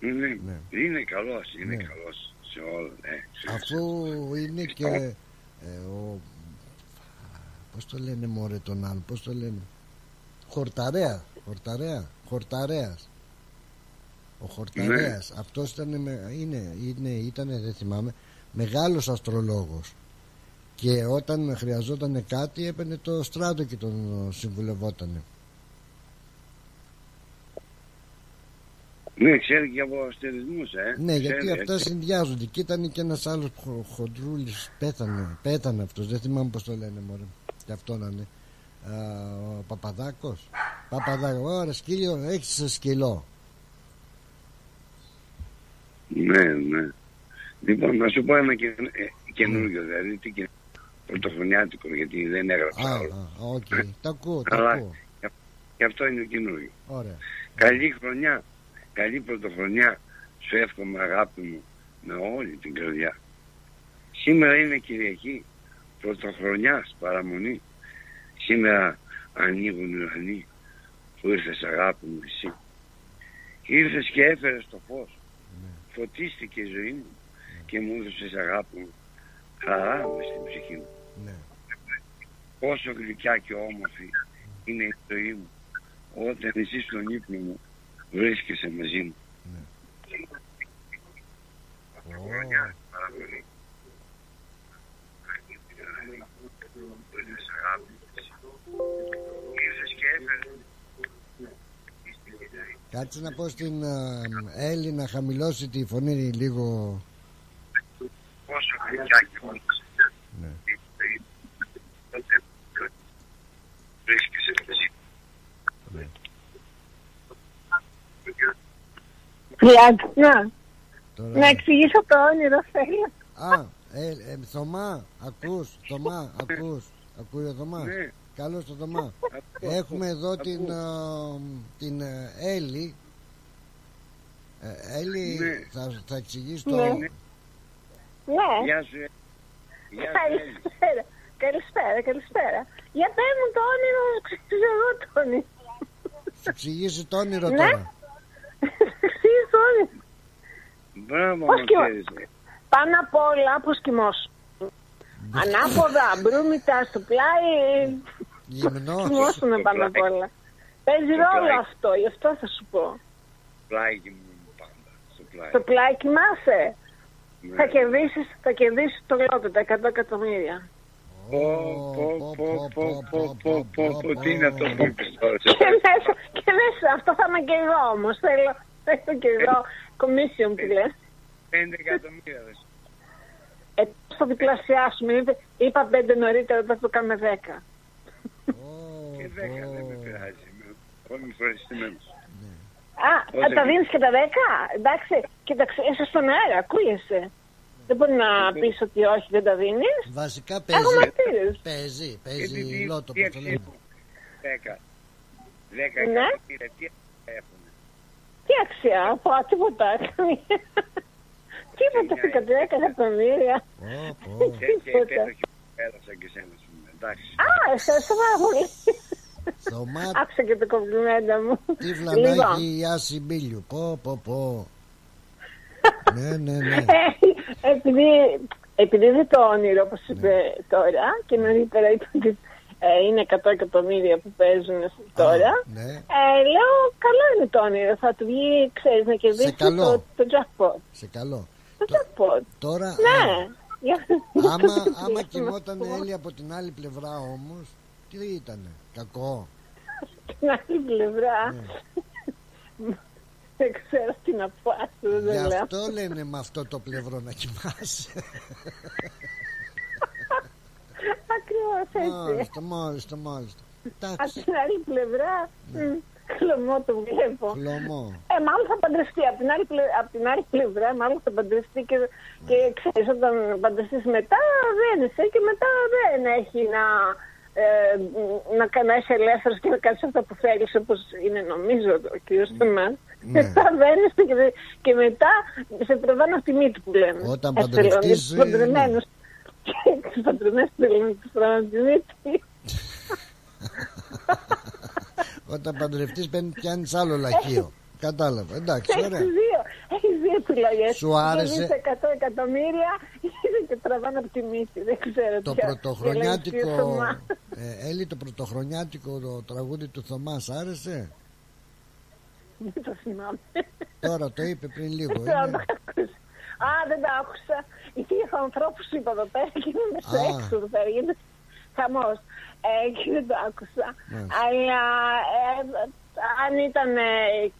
Ναι, Είναι καλός. Είναι καλός σε όλα. Ναι. Αφού είναι και ε, ο. Πώς το λένε μωρέ τον άλλο, πώς το λένε. Χορταρέα. Χορταρέα. Χορταρέας. Ο Χορταρέας. Αυτός ήταν, με- είναι, είναι, ήταν, δεν θυμάμαι, μεγάλος αστρολόγος. Και όταν χρειαζόταν κάτι έπαιρνε το στράτο και τον συμβουλευότανε. Ναι, ξέρει και από αστερισμούς, ε. Ναι, γιατί Ξέρει, αυτά ε. συνδυάζονται. Και ήταν και ένας άλλος χο, χοντρούλης, πέθανε, πέθανε αυτός, δεν θυμάμαι πώς το λένε μωρέ. Και αυτό να είναι. Α, ο Παπαδάκος. Παπαδάκος, ωραία σκύλιο, έχεις σκυλό. Ναι, ναι. Λοιπόν, να σου πω ένα και, ε, καινούργιο, δηλαδή, τι και πρωτοχρονιάτικο, γιατί δεν έγραψα Α, άλλο. α, οκ, τα ακούω, τα Αλλά ακούω. γι' γι' αυτό είναι καινούργιο. Ωραία. Καλή χρονιά, καλή πρωτοχρονιά σου εύχομαι αγάπη μου με όλη την καρδιά. Σήμερα είναι Κυριακή, πρωτοχρονιάς παραμονή. Σήμερα ανοίγουν οι ουρανοί που ήρθες αγάπη μου εσύ. Ήρθες και έφερες το φως. Φωτίστηκε η ζωή μου και μου έδωσες αγάπη μου. Χαρά με στην ψυχή μου. Ναι. Πόσο γλυκιά και όμορφη είναι η ζωή μου όταν εσύ στον ύπνο μου βρίσκεσαι μαζί μου. Χρονιά, παραμονή. Ήρθες και έφερες Κάτσε να πω στην α, Έλλη να χαμηλώσει τη φωνή λίγο. πόσο γλυκιά και όμορφη Ναι. είναι η ζωή μου όταν βρίσκεσαι μαζί μου. Φιλάκια. Τώρα- Να εξηγήσω το όνειρο θέλω. Α, ε, ε, Θωμά, ακούς, Θωμά, ακούς. Ακούει ο Θωμάς; Ναι. Καλώς το Θωμά. Έχουμε εδώ την, α, την ε, Έλλη. Ε, Έλλη, Ναι. θα, θα εξηγήσει το... Ναι. Ναι. Γεια σου, ε. Γεια σου, Έλλη. Καλησπέρα. Καλησπέρα, καλησπέρα. Για πες μου το όνειρο, ξέρω εγώ το όνειρο. Θα εξηγήσει το όνειρο Ναι. τώρα. Εξηγείς το όνειρο. Μπράβο, Πώς μου κοιμώ- ξέρεις. ε. Πάνω απ' όλα, πώς κοιμώσου. Ανάποδα, μπρούμητα στο πλάι. Γυμνός. Κοιμώσουνε Στο πάνω απ' πλάι. όλα. Παίζει Στο ρόλο πλάι. αυτό, γι' αυτό θα σου πω. Πλάι και μου πάντα. Στο πλάι. Στο πλάι κοιμάσαι. Ναι. Θα κερδίσεις, θα κερδίσεις το λότο, τα 100 εκατομμύρια. Πω, πω, πω, πω, πω, πω, πω, πω, τι είναι αυτό που είπες τώρα. σε Και μέσα, και μέσα, αυτό θα είμαι και εγώ όμως. Θέλω, θέλω και εγώ commission που λες. Πέντε εκατομμύρια δες. Ε, θα διπλασιάσουμε. Είπε, είπα πέντε νωρίτερα, θα το κάνουμε δέκα. Και δέκα δεν με πειράζει. είμαι- Εγώ είμαι ευχαριστημένος. Α, Όσο τα και- δίνεις και τα δέκα; Εντάξει, κοίταξε, είσαι στον αέρα, ακούγεσαι. Δεν μπορεί να πεις ότι όχι, δεν τα δίνεις. Βασικά Έχω παίζει. μαρτύρες. Παίζει, Ε, παίζει τι- λότο, τι πώς το αξία λέμε. έχουν. Δέκα. Δέκα Ναι. εκατομμύρια. Τι αξία έχουν. Τι αξία, πω, τίποτα. καμία. Τίποτα, δέκα εκατομμύρια. Τέτοια Τίποτα. υπέροχη που πέρασαν και σένα σου. Εντάξει. Α, ευχαριστώ πάρα πολύ. Θωμά, Άκουσα και το κομπλιμέντα μου. τι Λοιπόν, βλανάκι η Άση Μπίλιου. Πω, πω, πω. ναι, ναι, ναι. ε, επειδή, επειδή είναι το όνειρο, όπως είπε τώρα, και νωρίτερα είπε ότι ε, είναι 100 εκατομμύρια που παίζουν τώρα, Ναι. ε, λέω καλό είναι το όνειρο, θα του βγει, ξέρεις, να κερδίσει καλό. το, το jackpot. Σε καλό. Το jackpot. Τώρα, Ναι. Για- για άμα, το άμα τηλέφωνο. κοιμόταν Έλλη από την άλλη πλευρά όμως, τι ήτανε, κακό; Την άλλη πλευρά. Ναι. Δεν ξέρω τι να πω, αυτό Γι' δεν λέω. αυτό λένε με αυτό το πλευρό να κοιμάσαι. Ακριβώς έτσι. μάλιστα, μάλιστα, μάλιστα. Από Εντάξει, την άλλη πλευρά, μ, χλωμό το βλέπω. χλωμό. Ε, μάλλον θα παντρευτεί. Από την άλλη, πλε- απ' την άλλη πλευρά, μάλλον θα παντρευτεί και, και ξέρεις, όταν παντρευτείς μετά, δεν είσαι και μετά δεν έχει να, ε, να, κα- να είσαι ελεύθερος και να κάνεις αυτά που θέλεις, όπως είναι νομίζω ο κύριος Θεμάν. Ναι. Μετά βαίνεις και, και μετά σε τραβάνε από τη μύτη που λέμε. Όταν Έτσι Και τους παντρεμένους που λένε, τους τραβάνε από τη μύτη. Όταν παντρευτείς παίρνει- πιάνεις άλλο λαχείο. Κατάλαβα, εντάξει, Έχεις ωραία. δύο, έχεις δύο επιλογές. Σου άρεσε- Είτε 100 εκατομμύρια είτε και τραβάνε από τη μύτη. Δεν ξέρω Το ποια- πρωτοχρονιάτικο, ποια λέει ο Θωμάς. ε, Έλλη, το πρωτοχρονιάτικο το τραγούδι του Θωμά σ' άρεσε; Δεν το θυμάμαι. Τώρα το είπε πριν λίγο. Δεν το είναι. άκουσα. Α, δεν τα άκουσα. Γιατί έχω ανθρώπους είπα εδώ πέρα και είναι μέσα Α. έξω εδώ πέρα. Γίνεται χαμός. Ε, και δεν το άκουσα. Μάλιστα. Αλλά ε, αν ήταν ε,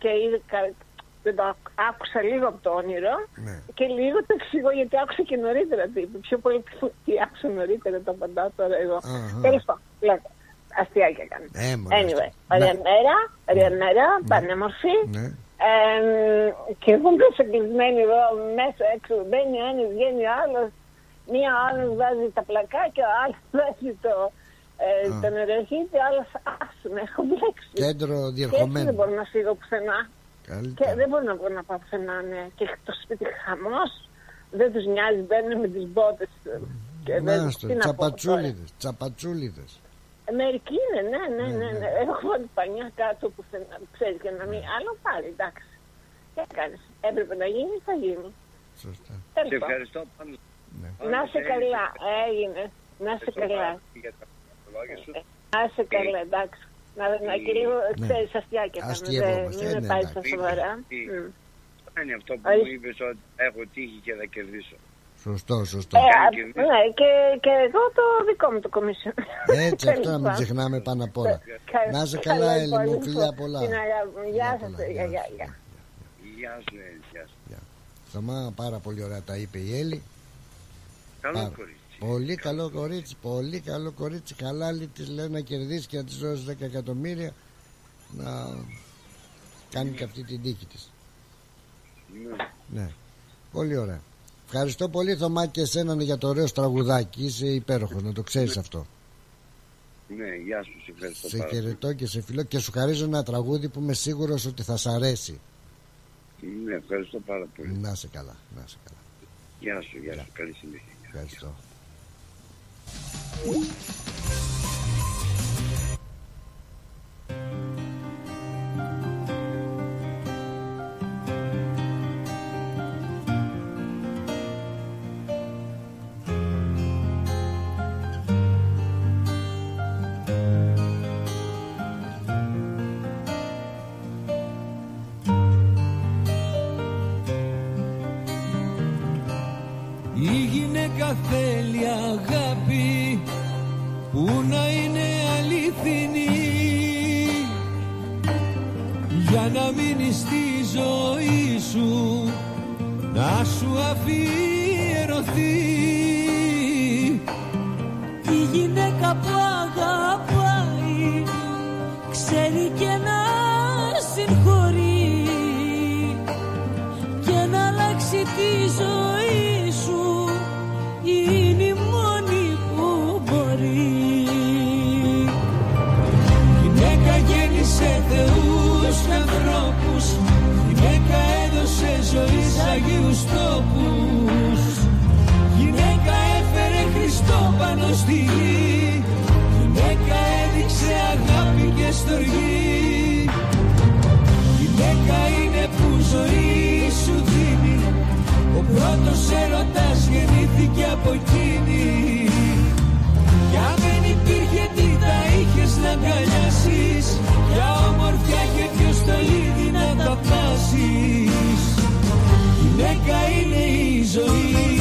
και είδα, κα- δεν το άκου- άκουσα λίγο από το όνειρο Ναι. και λίγο το εξηγώ γιατί άκουσα και νωρίτερα τι είπε. Πιο πολύ τι- τι άκουσα νωρίτερα το απαντάω τώρα εγώ. Αχα. Τέλος πάντων, λέω, αστιάκια κάνω. Ε, μωρέ, Anyway, αστεία. ωραία Ναι. μέρα, ωραία μέρα, πανέμορφη. Ναι. Ε, και εγώ μέσα κλεισμένη εδώ, μέσα έξω, μπαίνει ο ένας, βγαίνει ο άλλος. Μία ο άλλος βάζει τα πλακάκια, ο άλλος βάζει το, ε, Α. το νεροχύτη, ο άλλος άσε με, έχω μπλέξει. Κέντρο Και έτσι δεν διερχομένου. μπορώ να φύγω πουθενά. Και Καλύτερα. δεν μπορώ να, μπορώ να πάω πουθενά, ναι. Και το σπίτι χαμός, δεν τους νοιάζει, μπαίνουν με τις μπότες. ε, Και δεν, Να στο, τι να πω τώρα. τσαπατσούλιδες, τσαπατσούλιδες. Ε, Μερικοί είναι, ναι, ναι, ναι. ναι. Έχω βάλει πανιά κάτω που ξέρεις και να μην. Άλλο πάλι, εντάξει. Τι έκανε. Έπρεπε να γίνει, θα γίνει. Σωστά. Τέλος Σε πάντων. ευχαριστώ πάνω. πάνω Να σε σε καλά. Έγινε. Να σε Ευχαριστώ καλά. πάρα πολύ για τα λόγια σου. Να σε καλά, εντάξει. Να, να και λίγο, Ναι. ξέρεις, αστιάκια κάνουμε. Δεν Αστειευόμαστε, μην ε, με ναι, πάει εντάξει. στα σοβαρά. Τι. Μμ. Είναι αυτό που Ορίστε. μου είπες ότι έχω τύχη και θα κερδίσω. Σωστό, σωστό. Ε, α, ναι, και, και εγώ το δικό μου το commission. Έτσι, αυτό να μην ξεχνάμε πάνω απ' όλα. Κα- Να είσαι καλά, Έλλη μου, υπόλοιπο. φιλιά πολλά. Την αγάπη μου. Γεια σας. πολλά, Γεια, γεια, γεια. Γεια σου, Έλλη, γεια σου. Θωμά, πάρα πολύ ωραία τα είπε η Έλλη. Καλό Πάρα- κορίτσι. Πολύ καλό κορίτσι, πολύ καλό κορίτσι. Χαλάλι της λέει να κερδίσει και να της δώσει 10 εκατομμύρια να κάνει και αυτή την τύχη της. Ναι. Ναι. Πολύ ωραία. Ευχαριστώ πολύ Θωμά και εσέναν για το ωραίο τραγουδάκι. Είσαι υπέροχο, να το ξέρεις αυτό. Ναι, γεια σου, σε ευχαριστώ Σε πάρα πολύ. χαιρετώ και σε φιλώ και σου χαρίζω ένα τραγούδι που είμαι σίγουρος ότι θα σ' αρέσει. Ναι, ευχαριστώ πάρα πολύ. Να σε καλά, να σε καλά. Γεια σου, γεια σου, καλή συνέχεια. Ευχαριστώ. Ζωή σου να σου αφιερωθεί. Η γυναίκα που αγαπάει ξέρει και να συγχωρεί πάνω στη γη Γυναίκα έδειξε αγάπη και στοργή. Γυναίκα είναι που ζωή σου δίνει. Ο πρώτος έρωτας γεννήθηκε από εκείνη. Κι αν δεν υπήρχε τι θα είχες να αγκαλιάσεις Για όμορφια και ποιο στολίδι να τα πάσεις. Γυναίκα είναι η ζωή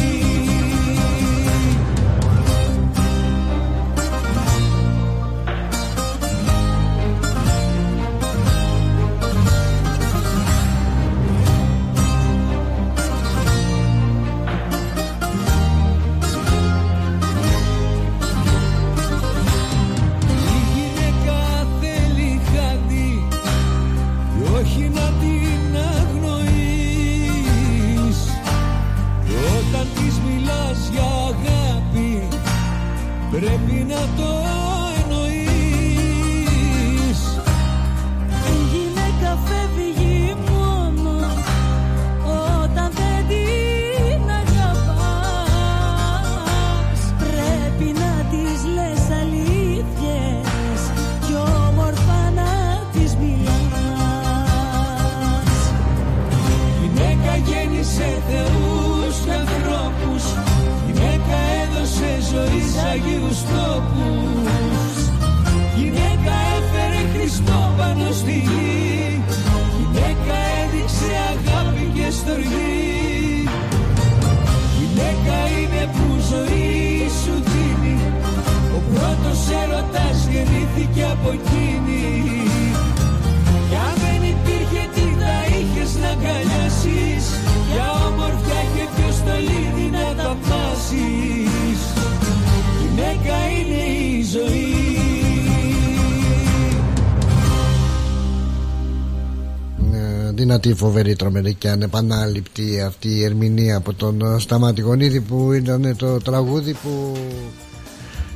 δυνατή, φοβερή, τρομερή και ανεπανάληπτη αυτή η ερμηνεία από τον ε, Σταμάτη Γονίδη που ήταν το τραγούδι που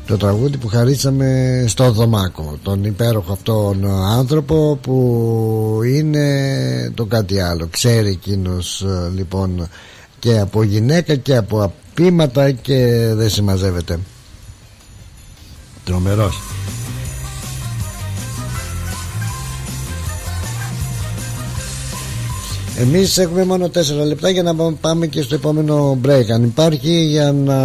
το τραγούδι που χαρίσαμε στο Δωμάκο. Τον υπέροχο αυτόν άνθρωπο που είναι το κάτι άλλο. Ξέρει εκείνος λοιπόν και από γυναίκα και από απήματα και δεν συμμαζεύεται. Τρομερός Εμείς έχουμε μόνο 4 λεπτά για να πάμε και στο επόμενο break. Αν υπάρχει για να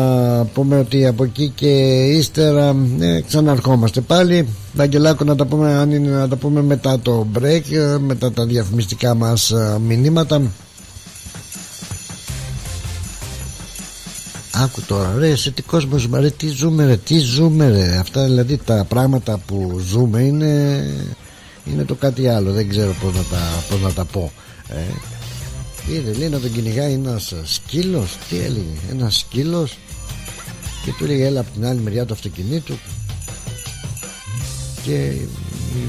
πούμε ότι από εκεί και ύστερα ε, ξαναρχόμαστε πάλι. Αγγελάκο να τα πούμε αν είναι να τα πούμε μετά το break ε, μετά τα διαφημιστικά μας ε, μηνύματα. Άκου τώρα ρε σε τι κόσμος ζούμε ρε τι ζούμε ρε τι ζούμε ρε. Αυτά δηλαδή τα πράγματα που ζούμε είναι είναι το κάτι άλλο. Δεν ξέρω πώς να τα, πώς να τα πω ε, είδε λέει να τον κυνηγάει ένας σκύλος. Τι έλεγε ένας σκύλος. Και του έλεγε έλα από την άλλη μεριά του αυτοκινήτου. Και η,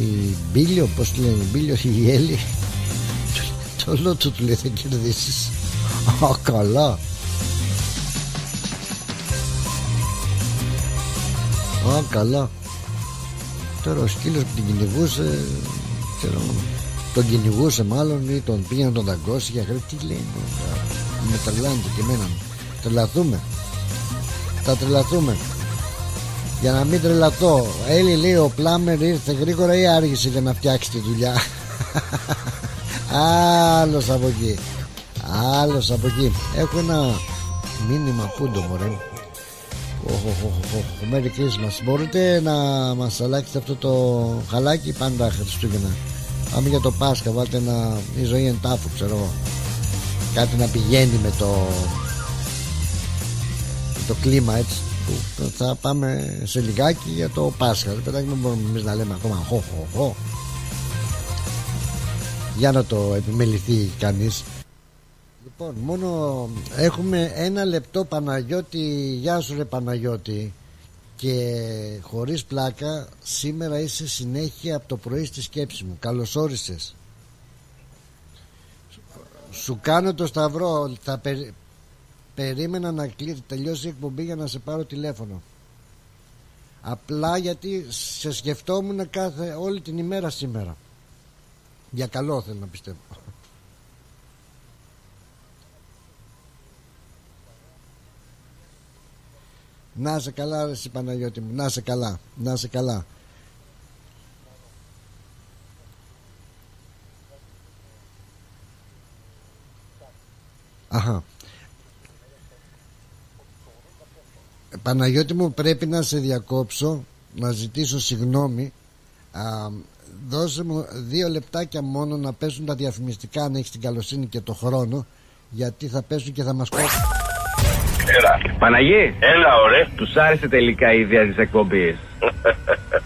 η Μπίλιο πως τη λένε η Μπίλιο η Έλλη το λότσο του λέει θα κερδίσεις Α καλά. Α καλά. Τώρα ο σκύλος που την κυνηγούσε Ξέρω Τον κυνηγούσε μάλλον ή τον πήγε να τον δαγκώσει για χρέη Τι λέει Με τρελάνε και εμένα Τρελαθούμε. Θα τρελαθούμε. Για να μην τρελαθώ Έλλη λέει ο Πλάμερ ήρθε γρήγορα ή άργησε για να φτιάξει τη δουλειά. Άλλος από εκεί. Άλλος από εκεί. Έχω ένα μήνυμα πούντο μωρέ. Merry Christmas. Μπορείτε να μας αλλάξετε αυτό το χαλάκι πάντα Χριστούγεννα Πάμε για το Πάσχα Βάλτε ένα η ζωή εν τάφου ξέρω εγώ Κάτι να πηγαίνει με το με το κλίμα έτσι που θα πάμε σε λιγάκι για το Πάσχα. Ρε παιδάκι, δεν μπορούμε εμείς να λέμε ακόμα χω, χω, χω. Για να το επιμεληθεί κανείς Λοιπόν, μόνο έχουμε ένα λεπτό Παναγιώτη Γεια σου ρε Παναγιώτη Και χωρίς πλάκα Σήμερα είσαι συνέχεια από το πρωί στη σκέψη μου. Καλώς όρισες Σου κάνω το σταυρό. Θα περι- περίμενα να κλείσει, τελειώσει η εκπομπή για να σε πάρω τηλέφωνο. Απλά γιατί σε σκεφτόμουν κάθε, όλη την ημέρα σήμερα. Για καλό θέλω να πιστεύω Να σε καλά ρε εσύ Παναγιώτη μου. Να σε καλά. Να σε καλά. Αχα. Ε, Παναγιώτη μου πρέπει να σε διακόψω Να ζητήσω συγγνώμη. Α, Δώσε μου δύο λεπτάκια μόνο να πέσουν τα διαφημιστικά αν έχεις την καλοσύνη και το χρόνο γιατί θα πέσουν και θα μας κόψουν Έλα. Παναγί. Έλα, ωραία. Τους άρεσε τελικά η ιδέα της εκπομπής.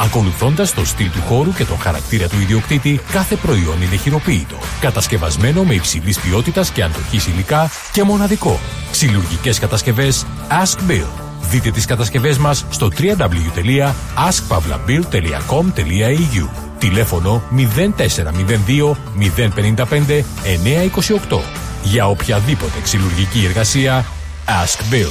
Ακολουθώντας το στυλ του χώρου και τον χαρακτήρα του ιδιοκτήτη, κάθε προϊόν είναι χειροποίητο. Κατασκευασμένο με υψηλής ποιότητας και αντοχής υλικά και μοναδικό. Ξυλουργικές κατασκευές Ask Bill. Δείτε τις κατασκευές μας στο www.askpavlabill.com.au Τηλέφωνο 0402 055 928 Για οποιαδήποτε ξυλουργική εργασία Ask Bill.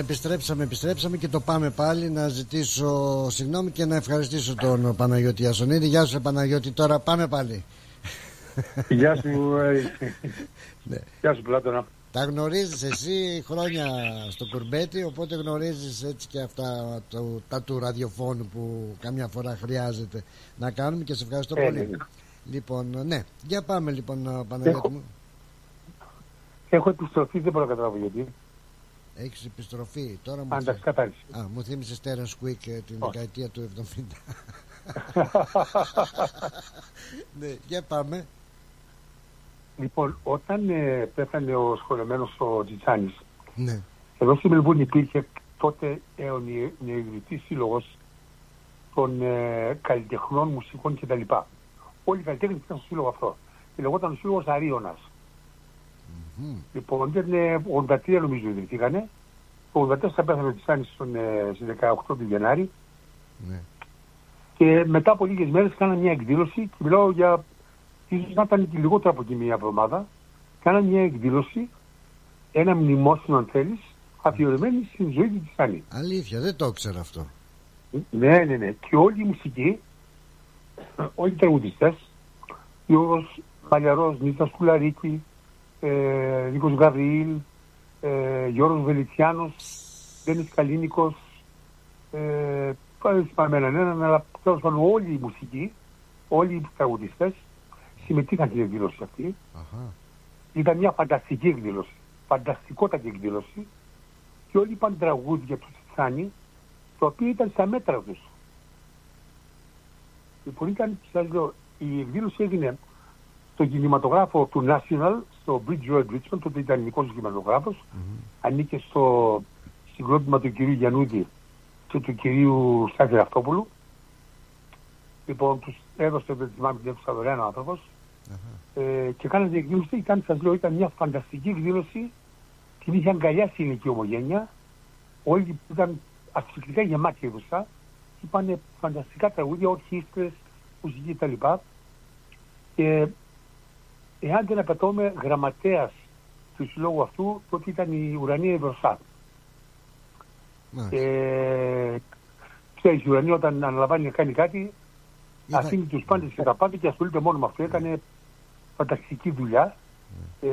Επιστρέψαμε, επιστρέψαμε και το πάμε πάλι να ζητήσω συγγνώμη και να ευχαριστήσω τον Παναγιώτη Ιασονίδη. Γεια σου, Παναγιώτη. Τώρα πάμε πάλι. Γεια σου, ε, Ναι. γεια σου Πλάτωνα. Τα γνωρίζεις εσύ χρόνια στο κουρμπέτι, οπότε γνωρίζεις έτσι και αυτά το, τα του ραδιοφώνου που καμιά φορά χρειάζεται να κάνουμε και σε ευχαριστώ Ε, πολύ. ναι, ναι. Λοιπόν, ναι. Για πάμε λοιπόν, Παναγιώτη μου. Έχω επιστροφή, δεν μπορώ να καταλάβω γιατί. Έχεις επιστροφή. Τώρα μου, Αν κατάρριση. Α, μου θύμισε Terence Quick ε, την Όχι. δεκαετία του 70. ναι, για πάμε. Λοιπόν, όταν ε, πέθανε ο σχολεμένος ο Τζιτσάνης, Ναι. εδώ στη Μελβούρνη υπήρχε τότε ε, ο νε- νεοειδητής σύλλογος των ε, καλλιτεχνών, μουσικών κτλ. Όλοι οι καλλιτέχνες ήταν στο σύλλογο αυτό. Και λεγόταν ο σύλλογος Αρίωνας. Λοιπόν, ήταν ε, 83 νομίζω ιδρυθήκανε. Το 84 πέθανε ο Τζιτσάνης στον, ε, στις 18 του Γενάρη. Ναι. Και μετά από λίγες μέρες κάνανε μια εκδήλωση και μιλάω για ίσως να ήταν και λιγότερο από εκεί μια εβδομάδα. Κάνανε μια εκδήλωση, ένα μνημόσυνο αν θέλεις, αφιερωμένη στην ζωή του Τζιτσάνη. Αλήθεια, δεν το ήξερα αυτό. Ναι, ναι, ναι. Και όλη η μουσική, όλοι οι τραγουδιστές, Γιώργος Μαλιαρός, Νίτα Σκουλαρίκη, ε, Νίκος Γαβριήλ, ε, Γιώργος Βελιτσιάνος, Ντένις Καλίνικος, ε, δεν θυμάμαι έναν έναν, αλλά τέλος πάντων όλη η μουσική, όλοι οι τραγουδιστές συμμετείχαν στην εκδήλωση αυτή. Ήταν μια φανταστική εκδήλωση, φανταστικότατη εκδήλωση και όλοι είπαν τραγούδια τους Τσιτσάνη, το οποίο ήταν στα μέτρα τους. Λοιπόν, ήταν, σας λέω, η εκδήλωση έγινε στο κινηματογράφο του National, στο Bridge Road Richmond, τότε ήταν ελληνικός κινηματογράφος, ανήκε στο συγκρότημα του κυρίου Γιαννούδη και του κυρίου Στάθη Ραυτόπουλου. Λοιπόν, τους έδωσε, δεν θυμάμαι την αίθουσα δωρεάν ο άνθρωπος, ε, και κάνανε την εκδήλωση, ήταν, σας λέω, ήταν μια φανταστική εκδήλωση, την είχε αγκαλιάσει η ελληνική ομογένεια, όλοι ήταν ασφυκτικά γεμάτοι η αίθουσα, είπαν φανταστικά τραγούδια, ορχήστρες, μουσική κτλ. Και εάν δεν απαιτώμε γραμματέας του συλλόγου αυτού, τότε ήταν η Ουρανία Ευρωσά. Και ξέρεις, η Ουρανία όταν αναλαμβάνει να κάνει κάτι, αφήνει τους πάντες και τα πάντα και ασχολείται μόνο με αυτό. Έκανε φανταστική δουλειά, ε,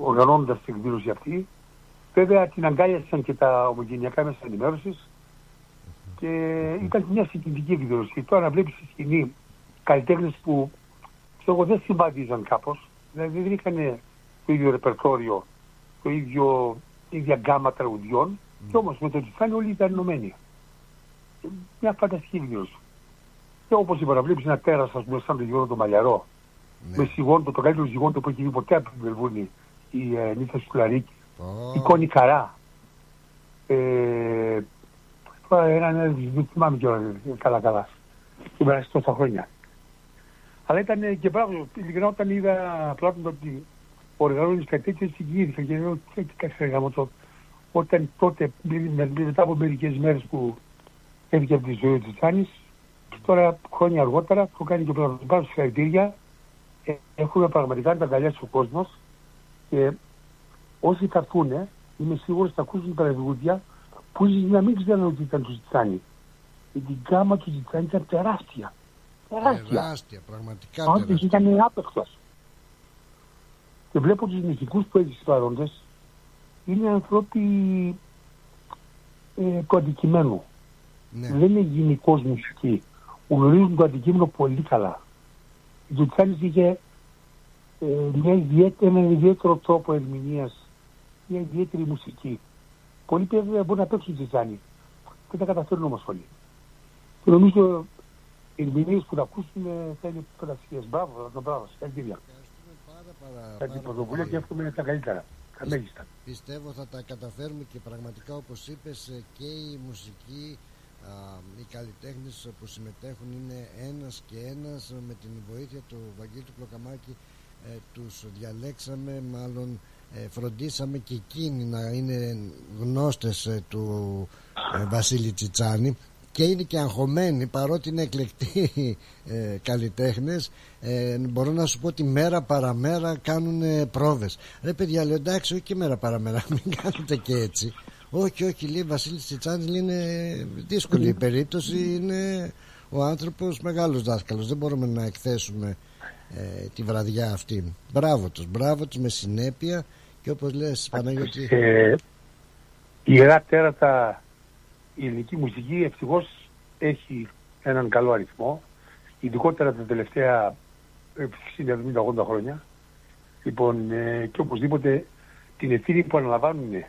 οργανώνοντας την εκδήλωση αυτή. Βέβαια την αγκάλιασαν και τα ομογενειακά μέσα ενημέρωσης και ήταν μια συγκινητική εκδήλωση. Και τώρα να βλέπεις στη σκηνή καλλιτέχνες που ξέρω εγώ, δεν συμβαδίζαν κάπως, δηλαδή δεν είχαν το ίδιο ρεπερτόριο, το ίδιο, η ίδια γκάμα τραγουδιών, και όμως με το Τσιτσάνι όλοι ήταν ενωμένοι. Μια φανταστική εκδήλωση. Και όπως είπα, να βλέπεις ένα τέρας, ας πούμε, σαν το γιγόντο το Μαλιαρό, με σιγόντο, το καλύτερο γιγόντο που έχει δει ποτέ από την Μελβούρνη, η ε, Νίθα Σκουλαρίκη, η Κόνη Καρά, ε, τώρα έναν, ε, δεν θυμάμαι κιόλας, ε, καλά καλά, που πέρασε τόσα χρόνια. Αλλά ήταν ε, και πράγμα, ειλικρινά όταν είδα πλάτων ότι οργανώνεις κάτι τέτοιο, συγκίνηθηκα και λέω, τι τι κάτι γάμο το. Όταν τότε, με- με- μετά από μερικές μέρες που έφυγε από τη ζωή της Τσάνης, και τώρα χρόνια αργότερα, που κάνει και πράγμα, πάρω συγχαρητήρια, ε, έχουμε πραγματικά να τα αγκαλιάσει ο κόσμος και όσοι θα έρθουν, είμαι σίγουρος θα ακούσουν τα τραγούδια που ίσως να μην ξέρουν ότι ήταν του Τζιτσάνη. Γιατί η γκάμα του Τζιτσάνη ήταν τεράστια. Τεράστια. Τεράστια, πραγματικά Όντως τεράστια. ήταν άπεχτος. Και βλέπω τους μυθικούς που έχει παρόντες, είναι ανθρώποι ε, του αντικειμένου. Ναι. Δεν είναι γενικώ μουσική. Γνωρίζουν το αντικείμενο πολύ καλά. Ο Τζουτσάνης είχε ε, μια ιδιαίτερη, έναν ιδιαίτερο τρόπο ερμηνείας, μια ιδιαίτερη μουσική. Πολλοί βέβαια μπορεί να παίξουν Τζουτσάνη. Δεν τα καταφέρνουν όμως όλοι. Και νομίζω οι ερμηνείες που θα ακούσουν ε, θα είναι φανταστικές. Μπράβο, το μπράβο. Συγχαρητήρια. Θα την πρωτοβουλία και εύχομαι τα καλύτερα. Τα μέγιστα. Πιστεύω θα τα καταφέρουμε και πραγματικά όπως είπες ε, και η μουσική α, οι καλλιτέχνες που συμμετέχουν είναι ένας και ένας με την βοήθεια του Βαγγέλη του Κλοκαμάκη ε, τους διαλέξαμε μάλλον ε, φροντίσαμε και εκείνοι να είναι γνώστες ε, του ε, Βασίλη Τσιτσάνη και είναι και αγχωμένοι παρότι είναι εκλεκτοί ε, καλλιτέχνες ε, μπορώ να σου πω ότι μέρα παραμέρα κάνουν ε, πρόβες ρε παιδιά λέω εντάξει όχι και μέρα παραμέρα μην κάνετε και έτσι Όχι, όχι, λέει Βασίλης Τσιτσάνη είναι δύσκολη η περίπτωση. Είναι ο άνθρωπος μεγάλος δάσκαλος. Δεν μπορούμε να εκθέσουμε ε, τη βραδιά αυτή. Μπράβο τους, μπράβο τους με συνέπεια και όπως λες, Παναγιώτη. Ε, η Ιερά Τέρατα, η ελληνική μουσική ευτυχώς έχει έναν καλό αριθμό, ειδικότερα τα τελευταία ε, 60-70-80 χρόνια. Λοιπόν, ε, και οπωσδήποτε την ευθύνη που αναλαμβάνουν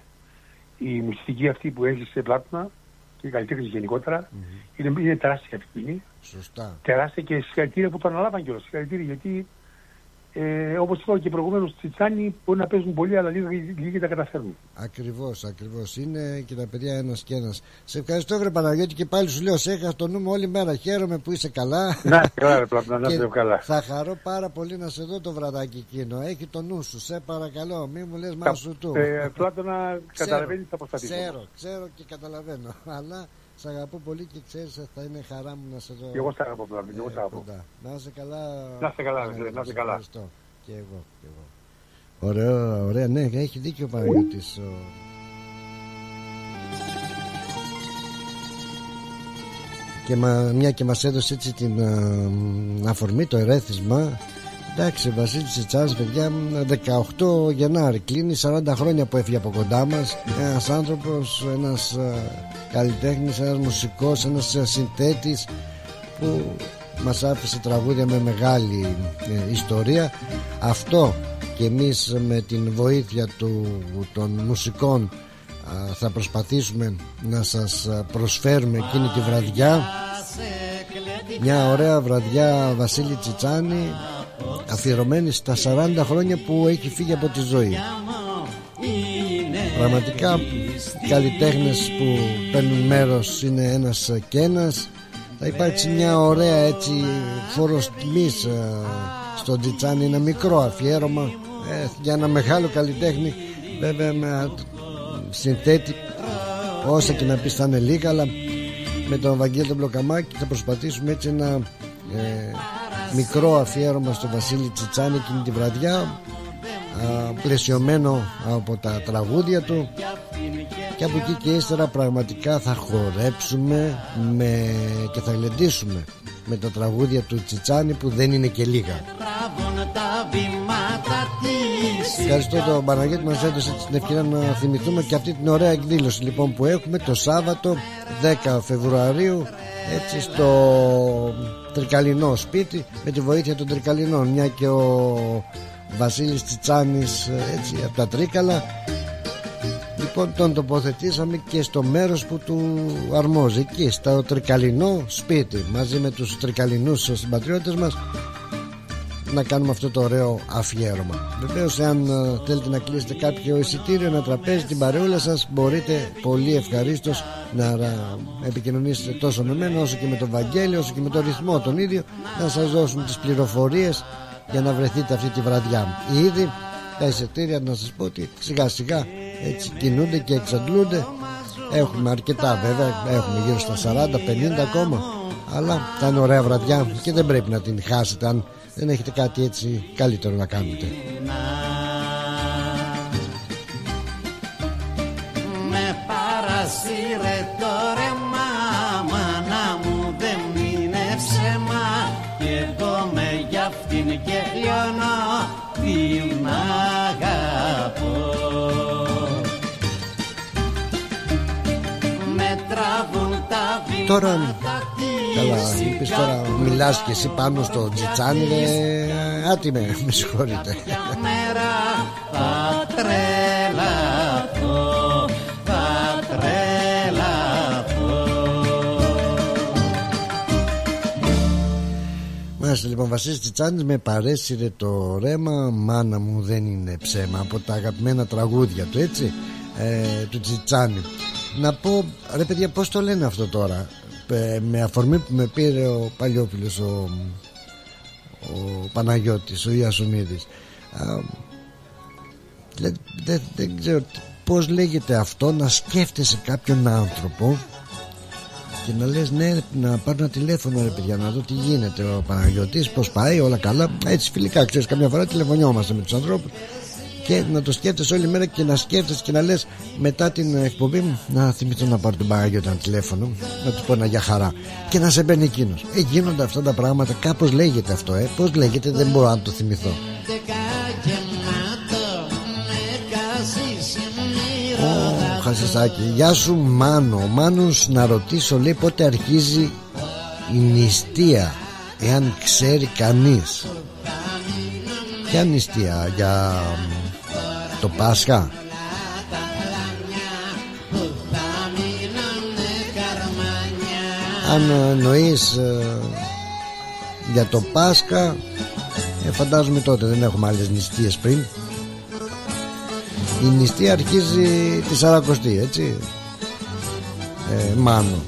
η μουσική αυτή που έχει σε πλάτωνα και οι καλλιτέχνες γενικότερα είναι, είναι τεράστια ευθύνη. Σωστά. Τεράστια και συγχαρητήρια που το αναλάβαν κιόλας. Συγχαρητήρια γιατί ε, όπως είπα και προηγουμένως, Τσιτσάνι μπορεί να παίζουν πολύ, αλλά λίγοι, λίγοι τα καταφέρνουν. Ακριβώς, ακριβώς. Είναι και τα παιδιά ένας και ένας. Σε ευχαριστώ, Βρε Παναγιώτη, και πάλι σου λέω: Σε έχασα το νου μου όλη μέρα. Χαίρομαι που είσαι καλά. Να είστε καλά, ρε Πλάτωνα, να Και είστε καλά. Θα χαρώ πάρα πολύ να σε δω το βραδάκι εκείνο. Έχει το νου σου, σε παρακαλώ. Μην μου λες μα σου του. Ε, Πλάτωνα, καταλαβαίνεις θα προσπαθήσω. Ξέρω, ξέρω και καταλαβαίνω. Αλλά σε αγαπώ πολύ και ξέρεις θα είναι χαρά μου να σε δω. Και εγώ σ' αγαπώ, Πλάτωνα, και εγώ σ' αγαπώ. κοντά. Να είσαι καλά. Να είστε καλά, Παναγιώτη, ρε, να είστε σε καλά. ευχαριστώ. Και εγώ, και εγώ. Ωραίο, ωραία, ναι, έχει δίκιο ο Παναγιώτης. ο- Και μα, μια και μας έδωσε έτσι την α, αφορμή, το ερέθισμα Εντάξει, Βασίλης Τσιτσάς, παιδιά, 18 Γενάρη κλείνει 40 χρόνια που έφυγε από κοντά μας. Ένας άνθρωπος, ένας α, καλλιτέχνης, ένας μουσικός, ένας α, συνθέτης που μας άφησε τραγούδια με μεγάλη ε, ιστορία. Αυτό και εμείς με την βοήθεια του, των μουσικών α, θα προσπαθήσουμε να σας α, προσφέρουμε εκείνη τη βραδιά. Μια ωραία βραδιά Βασίλη Τσιτσάνη αφιερωμένη στα 40 χρόνια που έχει φύγει από τη ζωή. Πραγματικά οι καλλιτέχνες που παίρνουν μέρος είναι ένας και ένας. Θα υπάρξει μια ωραία έτσι φόρος τιμής ε, στον Τσιτσάνι ένα μικρό αφιέρωμα ε, για ένα μεγάλο καλλιτέχνη βέβαια με συνθέτη όσα και να πεις θα είναι λίγα αλλά με τον Βαγγέλη τον Μπλοκαμάκη θα προσπαθήσουμε έτσι ένα ε, μικρό αφιέρωμα στο Βασίλη Τσιτσάνη εκείνη τη βραδιά α, πλαισιωμένο από τα τραγούδια του. Και από εκεί και ύστερα πραγματικά θα χορέψουμε με, και θα γλεντήσουμε με τα τραγούδια του Τσιτσάνη που δεν είναι και λίγα. Ευχαριστώ τον Παναγιώτη μας έδωσε την ευκαιρία να θυμηθούμε και αυτή την ωραία εκδήλωση λοιπόν που έχουμε το Σάββατο 10 Φεβρουαρίου έτσι στο Τρικαλινό σπίτι με τη βοήθεια των Τρικαλινών. Μια και ο Βασίλης Τσιτσάνης έτσι από τα Τρίκαλα. Λοιπόν τον τοποθετήσαμε και στο μέρος που του αρμόζει. Εκεί στο Τρικαλινό σπίτι μαζί με τους Τρικαλινούς συμπατριώτες μας να κάνουμε αυτό το ωραίο αφιέρωμα. Βεβαίως, αν ε, θέλετε να κλείσετε κάποιο εισιτήριο, ένα τραπέζι, την παρεούλα σας, μπορείτε πολύ ευχαρίστως να ε, επικοινωνήσετε τόσο με μένα όσο και με τον Βαγγέλη, όσο και με τον ρυθμό τον ίδιο, να σας δώσουν τις πληροφορίες για να βρεθείτε αυτή τη βραδιά. Ήδη τα εισιτήρια, να σας πω ότι σιγά σιγά έτσι κινούνται και εξαντλούνται. Έχουμε αρκετά βέβαια, έχουμε γύρω στα 40-50 ακόμα. Αλλά θα είναι ωραία βραδιά και δεν πρέπει να την χάσετε αν δεν έχετε κάτι έτσι καλύτερο να κάνετε. Με παρασύρε το ρεμά Μάνα μου δεν είναι ψέμα Κι εγώ με για αυτήν και λιώνω Την αγαπώ Με τραβούν τα Τώρα, βήματα καλά, είπες τώρα μιλάς και εσύ πάνω στο τζιτσάνι ρε, άτιμε, με συγχωρείτε. μέρα θα τρελαθώ Θα τρελαθώ. Μάλιστα λοιπόν Βασίλης Τσιτσάνης με παρέσυρε το ρέμα. Μάνα μου δεν είναι ψέμα Από τα αγαπημένα τραγούδια του έτσι ε, Του Τσιτσάνη Να πω ρε παιδιά πως το λένε αυτό τώρα; ε, Με αφορμή που με πήρε ο Παλιόπουλος Ο, ο Παναγιώτης Ο Ιασονίδης Α, δεν, δεν, δεν ξέρω πως λέγεται αυτό Να σκέφτεσαι κάποιον άνθρωπο και να λες ναι να πάρω ένα τηλέφωνο ρε παιδιά να δω τι γίνεται ο Παναγιώτης πως πάει όλα καλά έτσι φιλικά ξέρεις καμιά φορά τηλεφωνιόμαστε με τους ανθρώπους και να το σκέφτεσαι όλη μέρα και να σκέφτεσαι και να λες μετά την εκπομπή μου να θυμηθώ να πάρω τον μπαγάγιο όταν τηλέφωνο να του πω ένα για χαρά και να σε μπαίνει εκείνος. Ε, γίνονται αυτά τα πράγματα, κάπως λέγεται αυτό, ε. Πώς λέγεται, δεν μπορώ να το θυμηθώ. Ω, Χασισάκη, γεια σου Μάνο. Ο Μάνος να ρωτήσω λέει πότε αρχίζει η νηστεία εάν ξέρει κανείς. Ποια νηστεία για μ, το Πάσχα. Αν εννοείς ε, για το Πάσχα ε, φαντάζομαι τότε δεν έχουμε άλλες νηστείες πριν. Η νηστεία αρχίζει τη Σαρακοστή έτσι ε, Μάνο.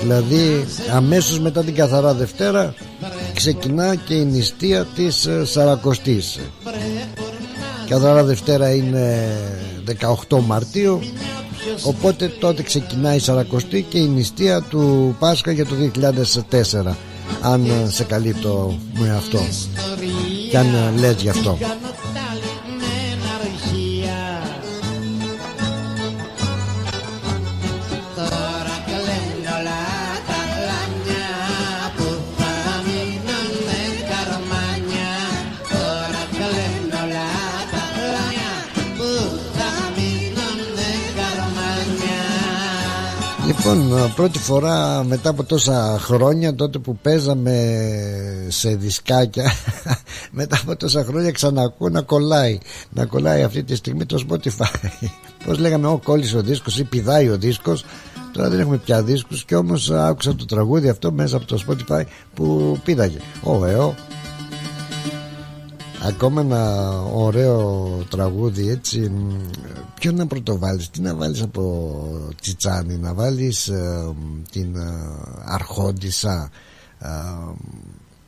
Δηλαδή αμέσως μετά την Καθαρά Δευτέρα ξεκινά και η νηστεία της ε, Σαρακοστής Καθαρά Δευτέρα είναι 18 Μαρτίου οπότε τότε ξεκινάει η Σαρακοστή και η νηστεία του Πάσχα για το 2004 αν ε, σε καλύπτω με αυτό. Και αν ε, λες γι' αυτό Λοιπόν, πρώτη φορά μετά από τόσα χρόνια τότε που παίζαμε σε δισκάκια μετά από τόσα χρόνια ξανακούω να κολλάει. Να κολλάει αυτή τη στιγμή το Spotify. Πως λέγαμε ο κόλλησε ο δίσκος ή πηδάει ο δίσκος τώρα δεν έχουμε πια δίσκους και όμως άκουσα το τραγούδι αυτό μέσα από το Spotify που πήδαγε. Ο ΕΟ Ακόμα ένα ωραίο τραγούδι έτσι Ποιο να πρωτοβάλεις Τι να βάλεις από Τσιτσάνι Να βάλεις ε, την ε, Αρχόντισσα ε,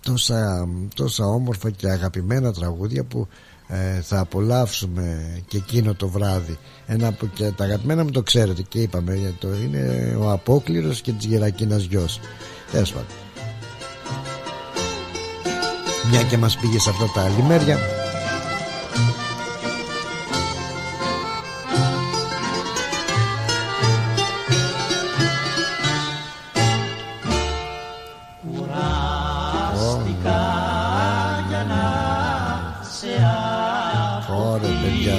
τόσα, τόσα όμορφα και αγαπημένα τραγούδια που ε, θα απολαύσουμε και εκείνο το βράδυ. Ένα από και τα αγαπημένα μου το ξέρετε και είπαμε γιατί το είναι ο Απόκληρος και της Γερακίνας γιος. Τέλος πάντων. Μια και μας πήγε σε αυτά τα λιμέρια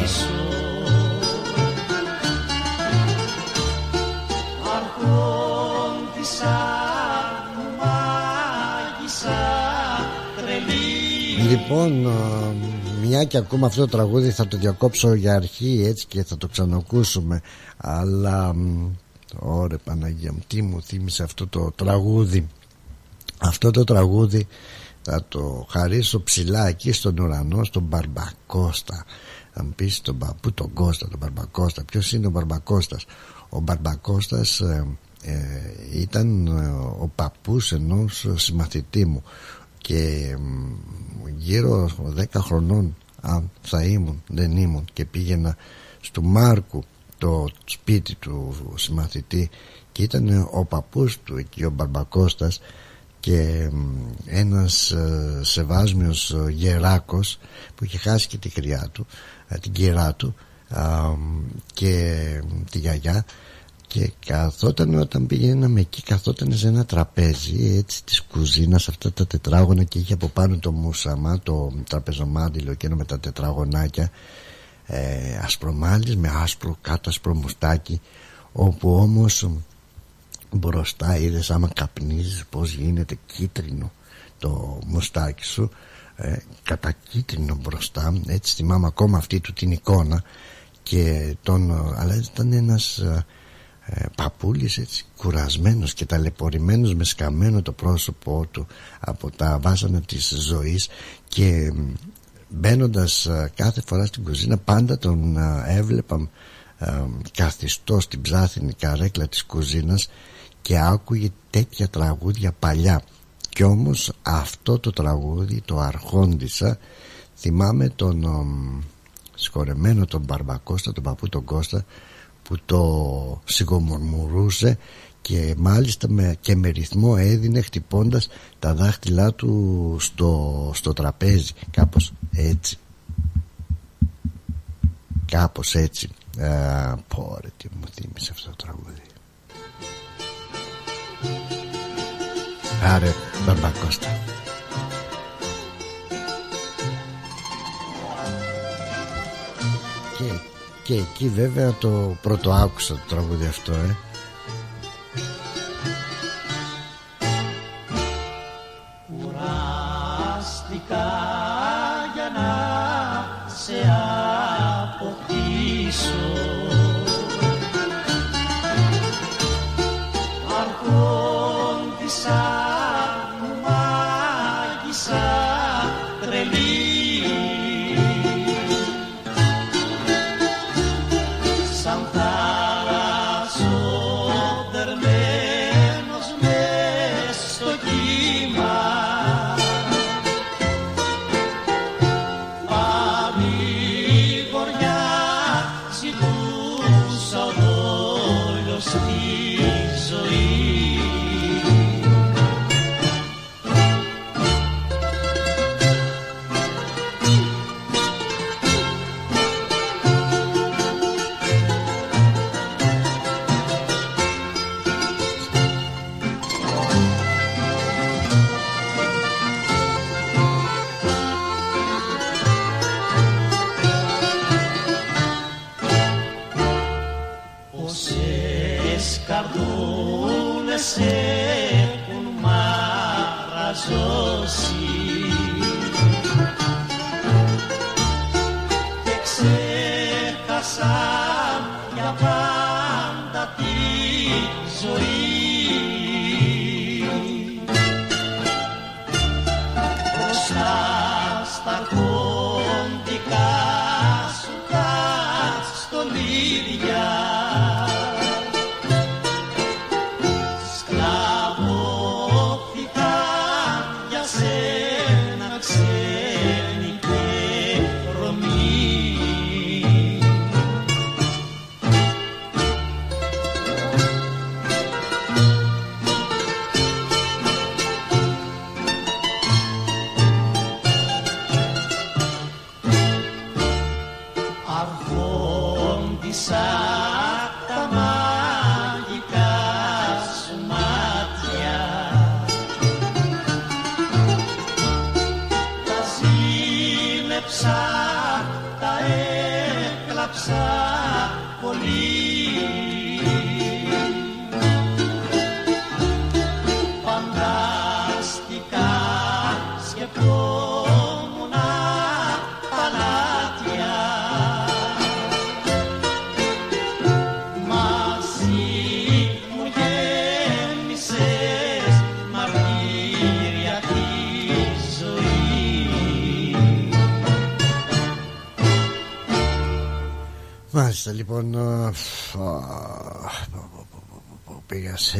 παιδιά Λοιπόν, α, μια και ακούμε αυτό το τραγούδι θα το διακόψω για αρχή έτσι και θα το ξανακούσουμε. Αλλά μ, ωραία Παναγία μου τι μου θύμισε αυτό το τραγούδι. Αυτό το τραγούδι θα το χαρίσω ψηλά εκεί στον ουρανό στον Μπαρμπακώστα θα μου πεις τον παππού τον Κώστα τον Μπαρμπακώστα ποιος είναι ο Μπαρμπακώστας. Ο Μπαρμπακώστας ε, ε, ήταν ε, ο παππούς ενός συμμαθητή μου και μ, γύρω 10 χρονών αν θα ήμουν δεν ήμουν και πήγαινα στο Μάρκου το σπίτι του συμμαθητή και ήταν ο παππούς του εκεί ο Μπαρμπακώστας και μ, ένας ε, σεβάσμιος ε, γεράκος που είχε χάσει και τη χρειά του. ε, την κυρά του α, μ, και μ, τη γιαγιά. Και καθόταν όταν πηγαίναμε εκεί καθόταν σε ένα τραπέζι έτσι της κουζίνας αυτά τα τετράγωνα και είχε από πάνω το μουσαμά το τραπεζομάντιλο εκείνο με τα τετραγωνάκια ε, ασπρομάλις με άσπρο κάτω άσπρο μουστάκι όπου όμως μπροστά είδες άμα καπνίζεις πως γίνεται κίτρινο το μουστάκι σου ε, κατακίτρινο μπροστά έτσι θυμάμαι ακόμα αυτή του την εικόνα και τον, αλλά ήταν ένας ε, ε, παππούλης έτσι κουρασμένος και ταλαιπωρημένος με σκαμμένο το πρόσωπό του από τα βάσανα της ζωής και μπαίνοντας κάθε φορά στην κουζίνα πάντα τον ε, έβλεπα ε, καθιστό στην ψάθινη καρέκλα της κουζίνας και άκουγε τέτοια τραγούδια παλιά κι όμως αυτό το τραγούδι το αρχόντισα θυμάμαι τον ε, σκορεμένο τον Μπαρμπακώστα τον παππού τον Κώστα που το σιγομορμουρούσε και μάλιστα με, και με ρυθμό έδινε χτυπώντας τα δάχτυλά του στο, στο τραπέζι. Κάπως έτσι. Κάπως έτσι. Ε, πω ρε τι μου θύμισε αυτό το τραγούδι Άρε Μπαρμπακώστα και, και εκεί βέβαια το πρώτο άκουσα το τραγούδι αυτό ε. Μάλιστα λοιπόν α, α, πήγα σε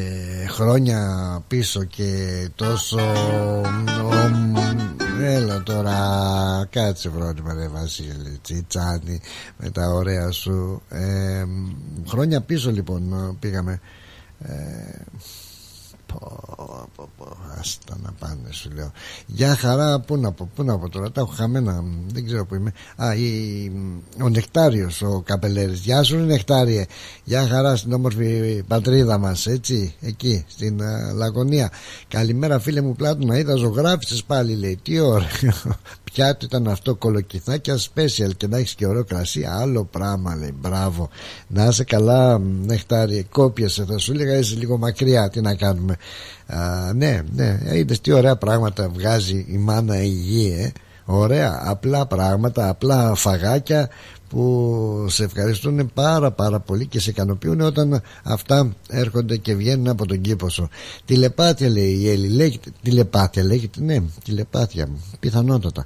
χρόνια πίσω και τόσο ομ, έλα τώρα κάτσε βρόνιμα ρε Βασίλη Τσιτσάνι με τα ωραία σου. Ε, χρόνια πίσω λοιπόν πήγαμε ε, πω, πω, πω, άστα να πάνε σου λέω. Για χαρά πού να πω, πού να πω τώρα τα έχω χαμένα δεν ξέρω που είμαι. Α, η, ο Νεκτάριος ο Καπελέρης. Γεια σου Νεκτάριε. Για χαρά στην όμορφη πατρίδα μας έτσι εκεί στην α, Λαγωνία. Καλημέρα φίλε μου Πλάτωνα είδα ζωγράφισες πάλι λέει. Τι ωραίο πιάτο ήταν αυτό κολοκυθάκια special και να έχεις και ωραίο κρασί. Άλλο πράγμα λέει μπράβο. Να είσαι καλά Νεκτάριε κόπιασε θα σου έλεγα είσαι λίγο μακριά τι να κάνουμε. Α, ναι ναι είδες τι ωραία πράγματα βγάζει η μάνα η γη ε. ωραία απλά πράγματα απλά φαγάκια που σε ευχαριστούν πάρα πάρα πολύ και σε ικανοποιούν όταν αυτά έρχονται και βγαίνουν από τον κήπο σου. Τηλεπάθεια λέει η Έλλη. Λέγεται τηλεπάθεια λέγεται ναι τηλεπάθεια πιθανότατα.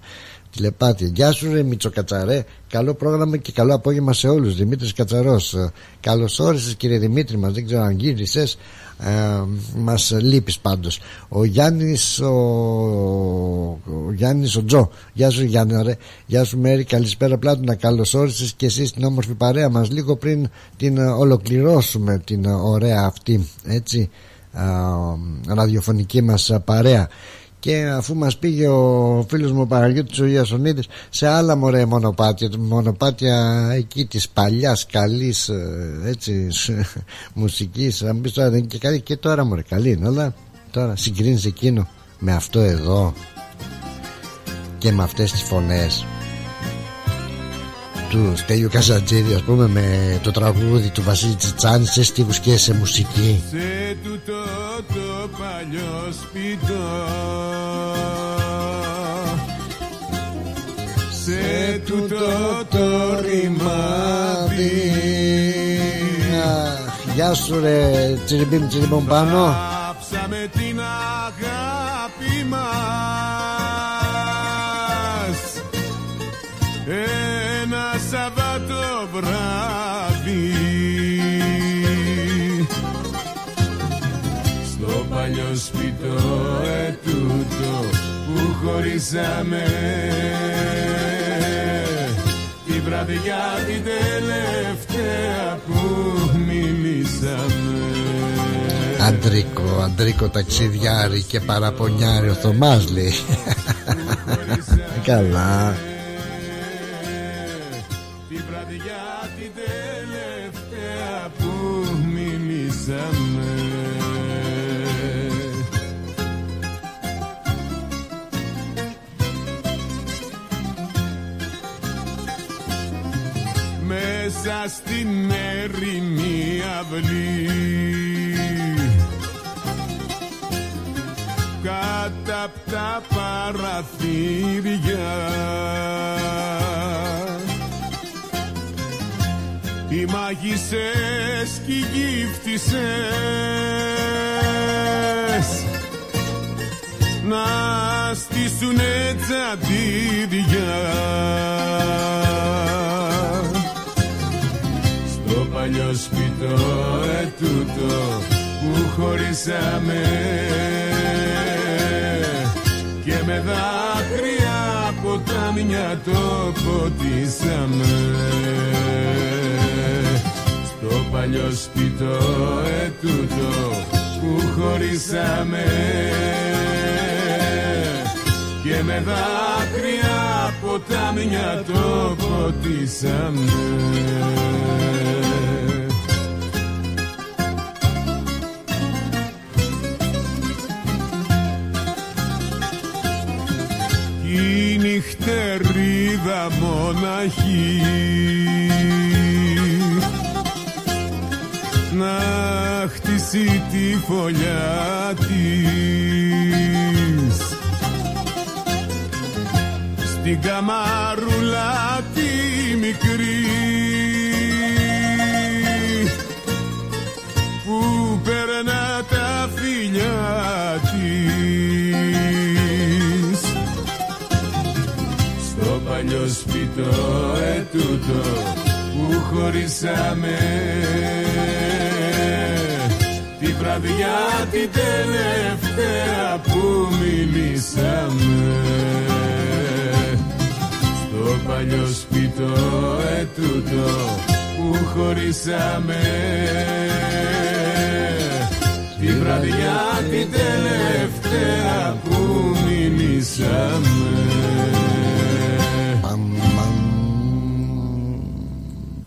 Τηλεπάθεια. Γεια σου ρε Μητσοκατσαρέ. Καλό πρόγραμμα και καλό απόγευμα σε όλους. Δημήτρης Κατσαρός. Ε, καλώς όρισες κύριε Δημήτρη μας. Δεν ξέρω αν γύρισες ε, μας λείπεις πάντως. Ο Γιάννης ο, ο Γιάννης ο Τζο. Γεια σου Γιάννη ωραία. γεια σου Μέρη. Καλησπέρα Πλάτωνα καλώς όρισες και εσύ στην όμορφη παρέα μας. Λίγο πριν την ε, ολοκληρώσουμε την ε, ωραία αυτή έτσι ε, ραδιοφωνική μας ε, παρέα και αφού μας πήγε ο φίλος μου ο Παναγιώτης ο Ιασονίδης σε άλλα μωρέ μονοπάτια μονοπάτια εκεί της παλιάς καλής ε, έτσι μουσικής αν πεις τώρα δεν είναι και καλή. Και τώρα μωρέ καλή είναι αλλά τώρα συγκρίνεις εκείνο με αυτό εδώ και με αυτές τις φωνές του Στέλιου Καζατζίδη ας πούμε με το τραγούδι του Βασίλη Τσιτσάνη σε στίχους και σε μουσική. Σε τούτο το παλιό σπιτό. Σε τούτο το ρημάδι. Αχ, Γεια σου ρε τσιριμπίμ τσιριμπόμ πάνω. Κάψαμε την αγάπη μας σπιτό ετούτο που χωρίσαμε. Τη βραδιά την τελευταία που μιλήσαμε. Αντρίκο, Αντρίκο ταξιδιάρι και παραπονιάρι ο Θωμάς λέει. Καλά Μέσα στην έρημη αυλή. Κάτω απ' τα παραθύρια. Οι μάγισσες και οι γύφτισες να στήσουνε τσαντίδια στο παλιό σπιτό ετούτο που χωρίσαμε. Και με δάκρυα ποτάμια το ποτίσαμε. Στο παλιό σπιτό ετούτο που χωρίσαμε και με δάκρυα ποτάμια το ποτίσαμε η νυχτερίδα μοναχή. Να χτίσει τη φωλιά της στην καμαρούλα τη μικρή. Που περνά τα φιλιά της. Στο παλιό σπιτό ετούτο που χωρίσαμε. Τη βραδιά την τελευταία που μιλήσαμε στο παλιό σπιτό ετούτο που χωρίσαμε. Τη βραδιά την τελευταία που μιλήσαμε.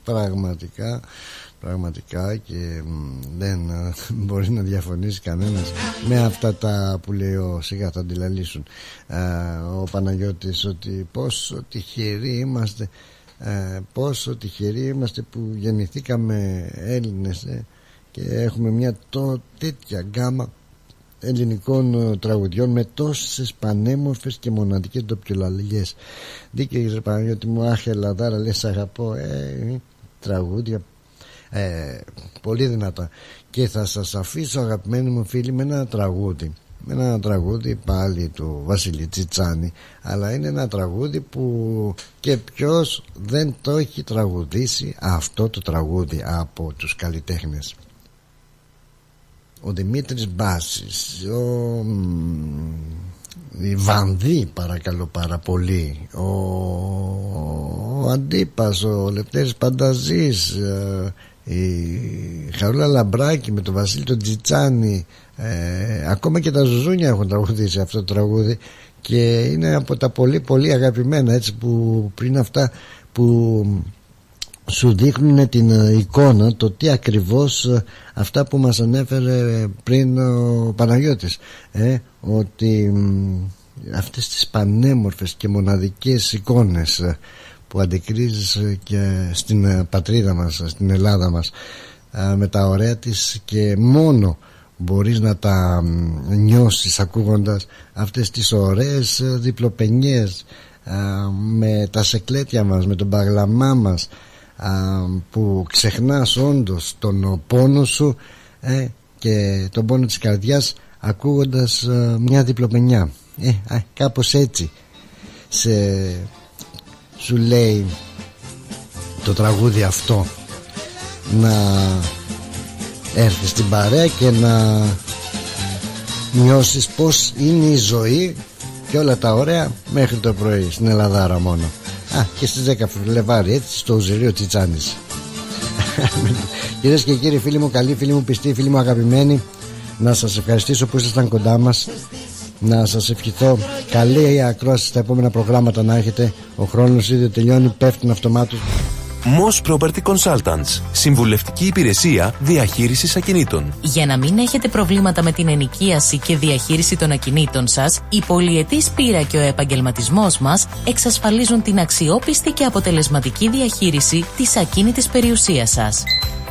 Πραγματικά πραγματικά και μ, δεν ε, μπορεί να διαφωνήσει κανένας με αυτά τα που λέει ο σιγά θα αντιλαλήσουν. Ε, ο Παναγιώτης ότι πόσο τυχεροί είμαστε ε, πόσο τυχεροί είμαστε που γεννηθήκαμε Έλληνες ε, και έχουμε μια το, τέτοια γκάμα ελληνικών ε, τραγουδιών με τόσες πανέμορφες και μοναδικές ντοπιολαλιές. Δίκαιο ρε Παναγιώτη μου άχ Ελλαδάρα λες αγαπώ ε, τραγούδια ε, πολύ δυνατά. Και θα σας αφήσω αγαπημένοι μου φίλοι με ένα τραγούδι. Με ένα τραγούδι πάλι του Βασιλή Τσιτσάνη. Αλλά είναι ένα τραγούδι που και ποιος δεν το έχει τραγουδήσει αυτό το τραγούδι από τους καλλιτέχνες. Ο Δημήτρης Μπάσης ο μ, η Βανδύ παρακαλώ πάρα πολύ. Ο, ο Αντίπας ο Λευτέρης Πανταζής ε, η Χαρούλα Λαμπράκη με τον Βασίλη τον Τζιτσάνη ε, ακόμα και τα Ζουζούνια έχουν τραγουδήσει αυτό το τραγούδι και είναι από τα πολύ πολύ αγαπημένα έτσι που πριν αυτά που σου δείχνουν την ε, εικόνα το τι ακριβώς ε, αυτά που μας ανέφερε πριν ο Παναγιώτης ε, ότι μ, αυτές τις πανέμορφες και μοναδικές εικόνες ε, που αντικρίζεις ε, και στην ε, πατρίδα μας, ε, στην Ελλάδα μας ε, με τα ωραία της και μόνο μπορείς να τα μ, νιώσεις ακούγοντας αυτές τις ωραίες ε, διπλοπενιές ε, με τα σεκλέτια μας, με τον παγλαμά μας α, που ξεχνάς όντως τον πόνο σου ε, και τον πόνο της καρδιάς ακούγοντας ε, μια διπλοπενιά. Ε, α, κάπως έτσι σε, σου λέει το τραγούδι αυτό να έρθεις στην παρέα και να νιώσεις πως είναι η ζωή και όλα τα ωραία μέχρι το πρωί στην Ελλαδάρα μόνο. Α, και στις 10 Φλεβάρι έτσι στο Ουζηρίο Τσιτσάνης. Κυρίες και κύριοι φίλοι μου καλοί φίλοι μου πιστοί φίλοι μου αγαπημένοι να σας ευχαριστήσω που ήσασταν κοντά μας να σας ευχηθώ καλή ακρόαση στα επόμενα προγράμματα να έχετε ο χρόνος ήδη τελειώνει πέφτουν αυτομάτως Moss Property Consultants. Συμβουλευτική υπηρεσία διαχείρισης ακινήτων. Για να μην έχετε προβλήματα με την ενοικίαση και διαχείριση των ακινήτων σας, η πολυετής πείρα και ο επαγγελματισμός μας εξασφαλίζουν την αξιόπιστη και αποτελεσματική διαχείριση της ακίνητης περιουσίας σας.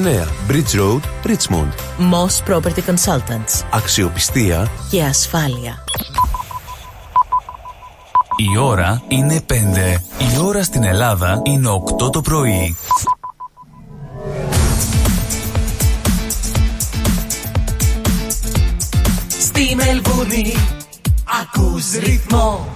Bridge Road, Richmond. Moss Property Consultants. Αξιοπιστία Και ασφάλεια. Η ώρα είναι 5. Η ώρα στην Ελλάδα είναι 8 το πρωί. Στη Μελβούνι ακούς ρυθμό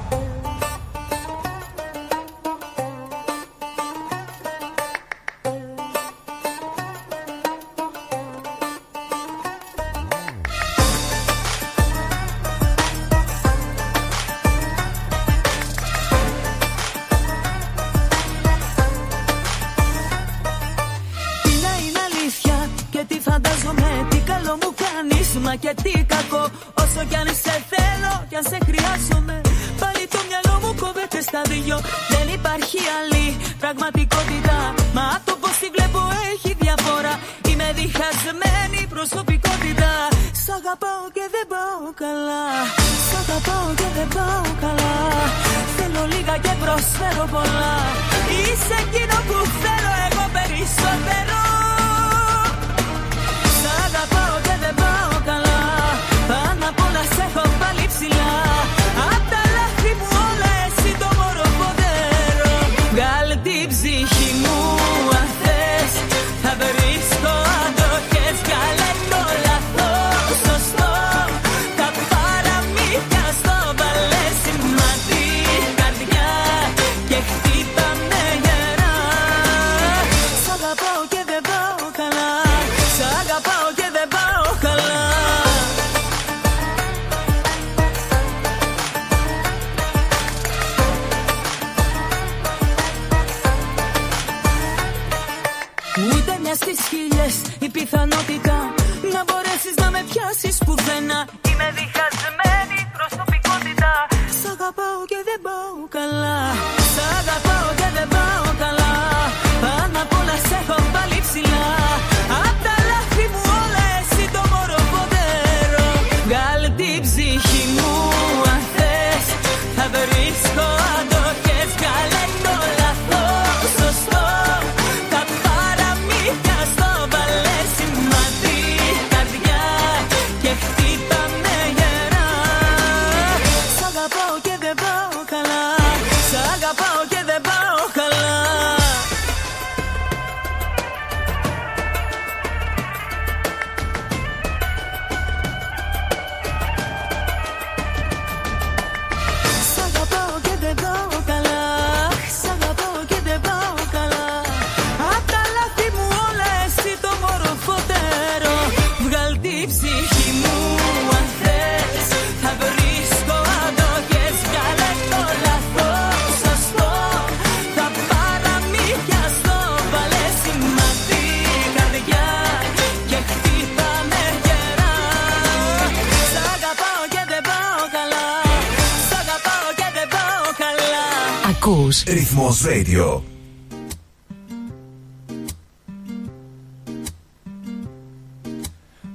Ακούς Ρυθμός Radio.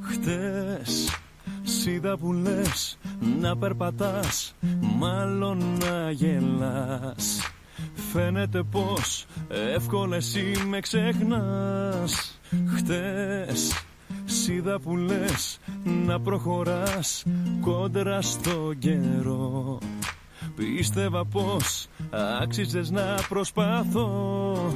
Χτες σίδα που λες να περπατάς Μάλλον να γελάς. Φαίνεται πως εύκολα εσύ με ξεχνάς. Χτες σίδα που λες να προχωράς κόντρα στο καιρό. Πίστευα πως άξιζες να προσπαθώ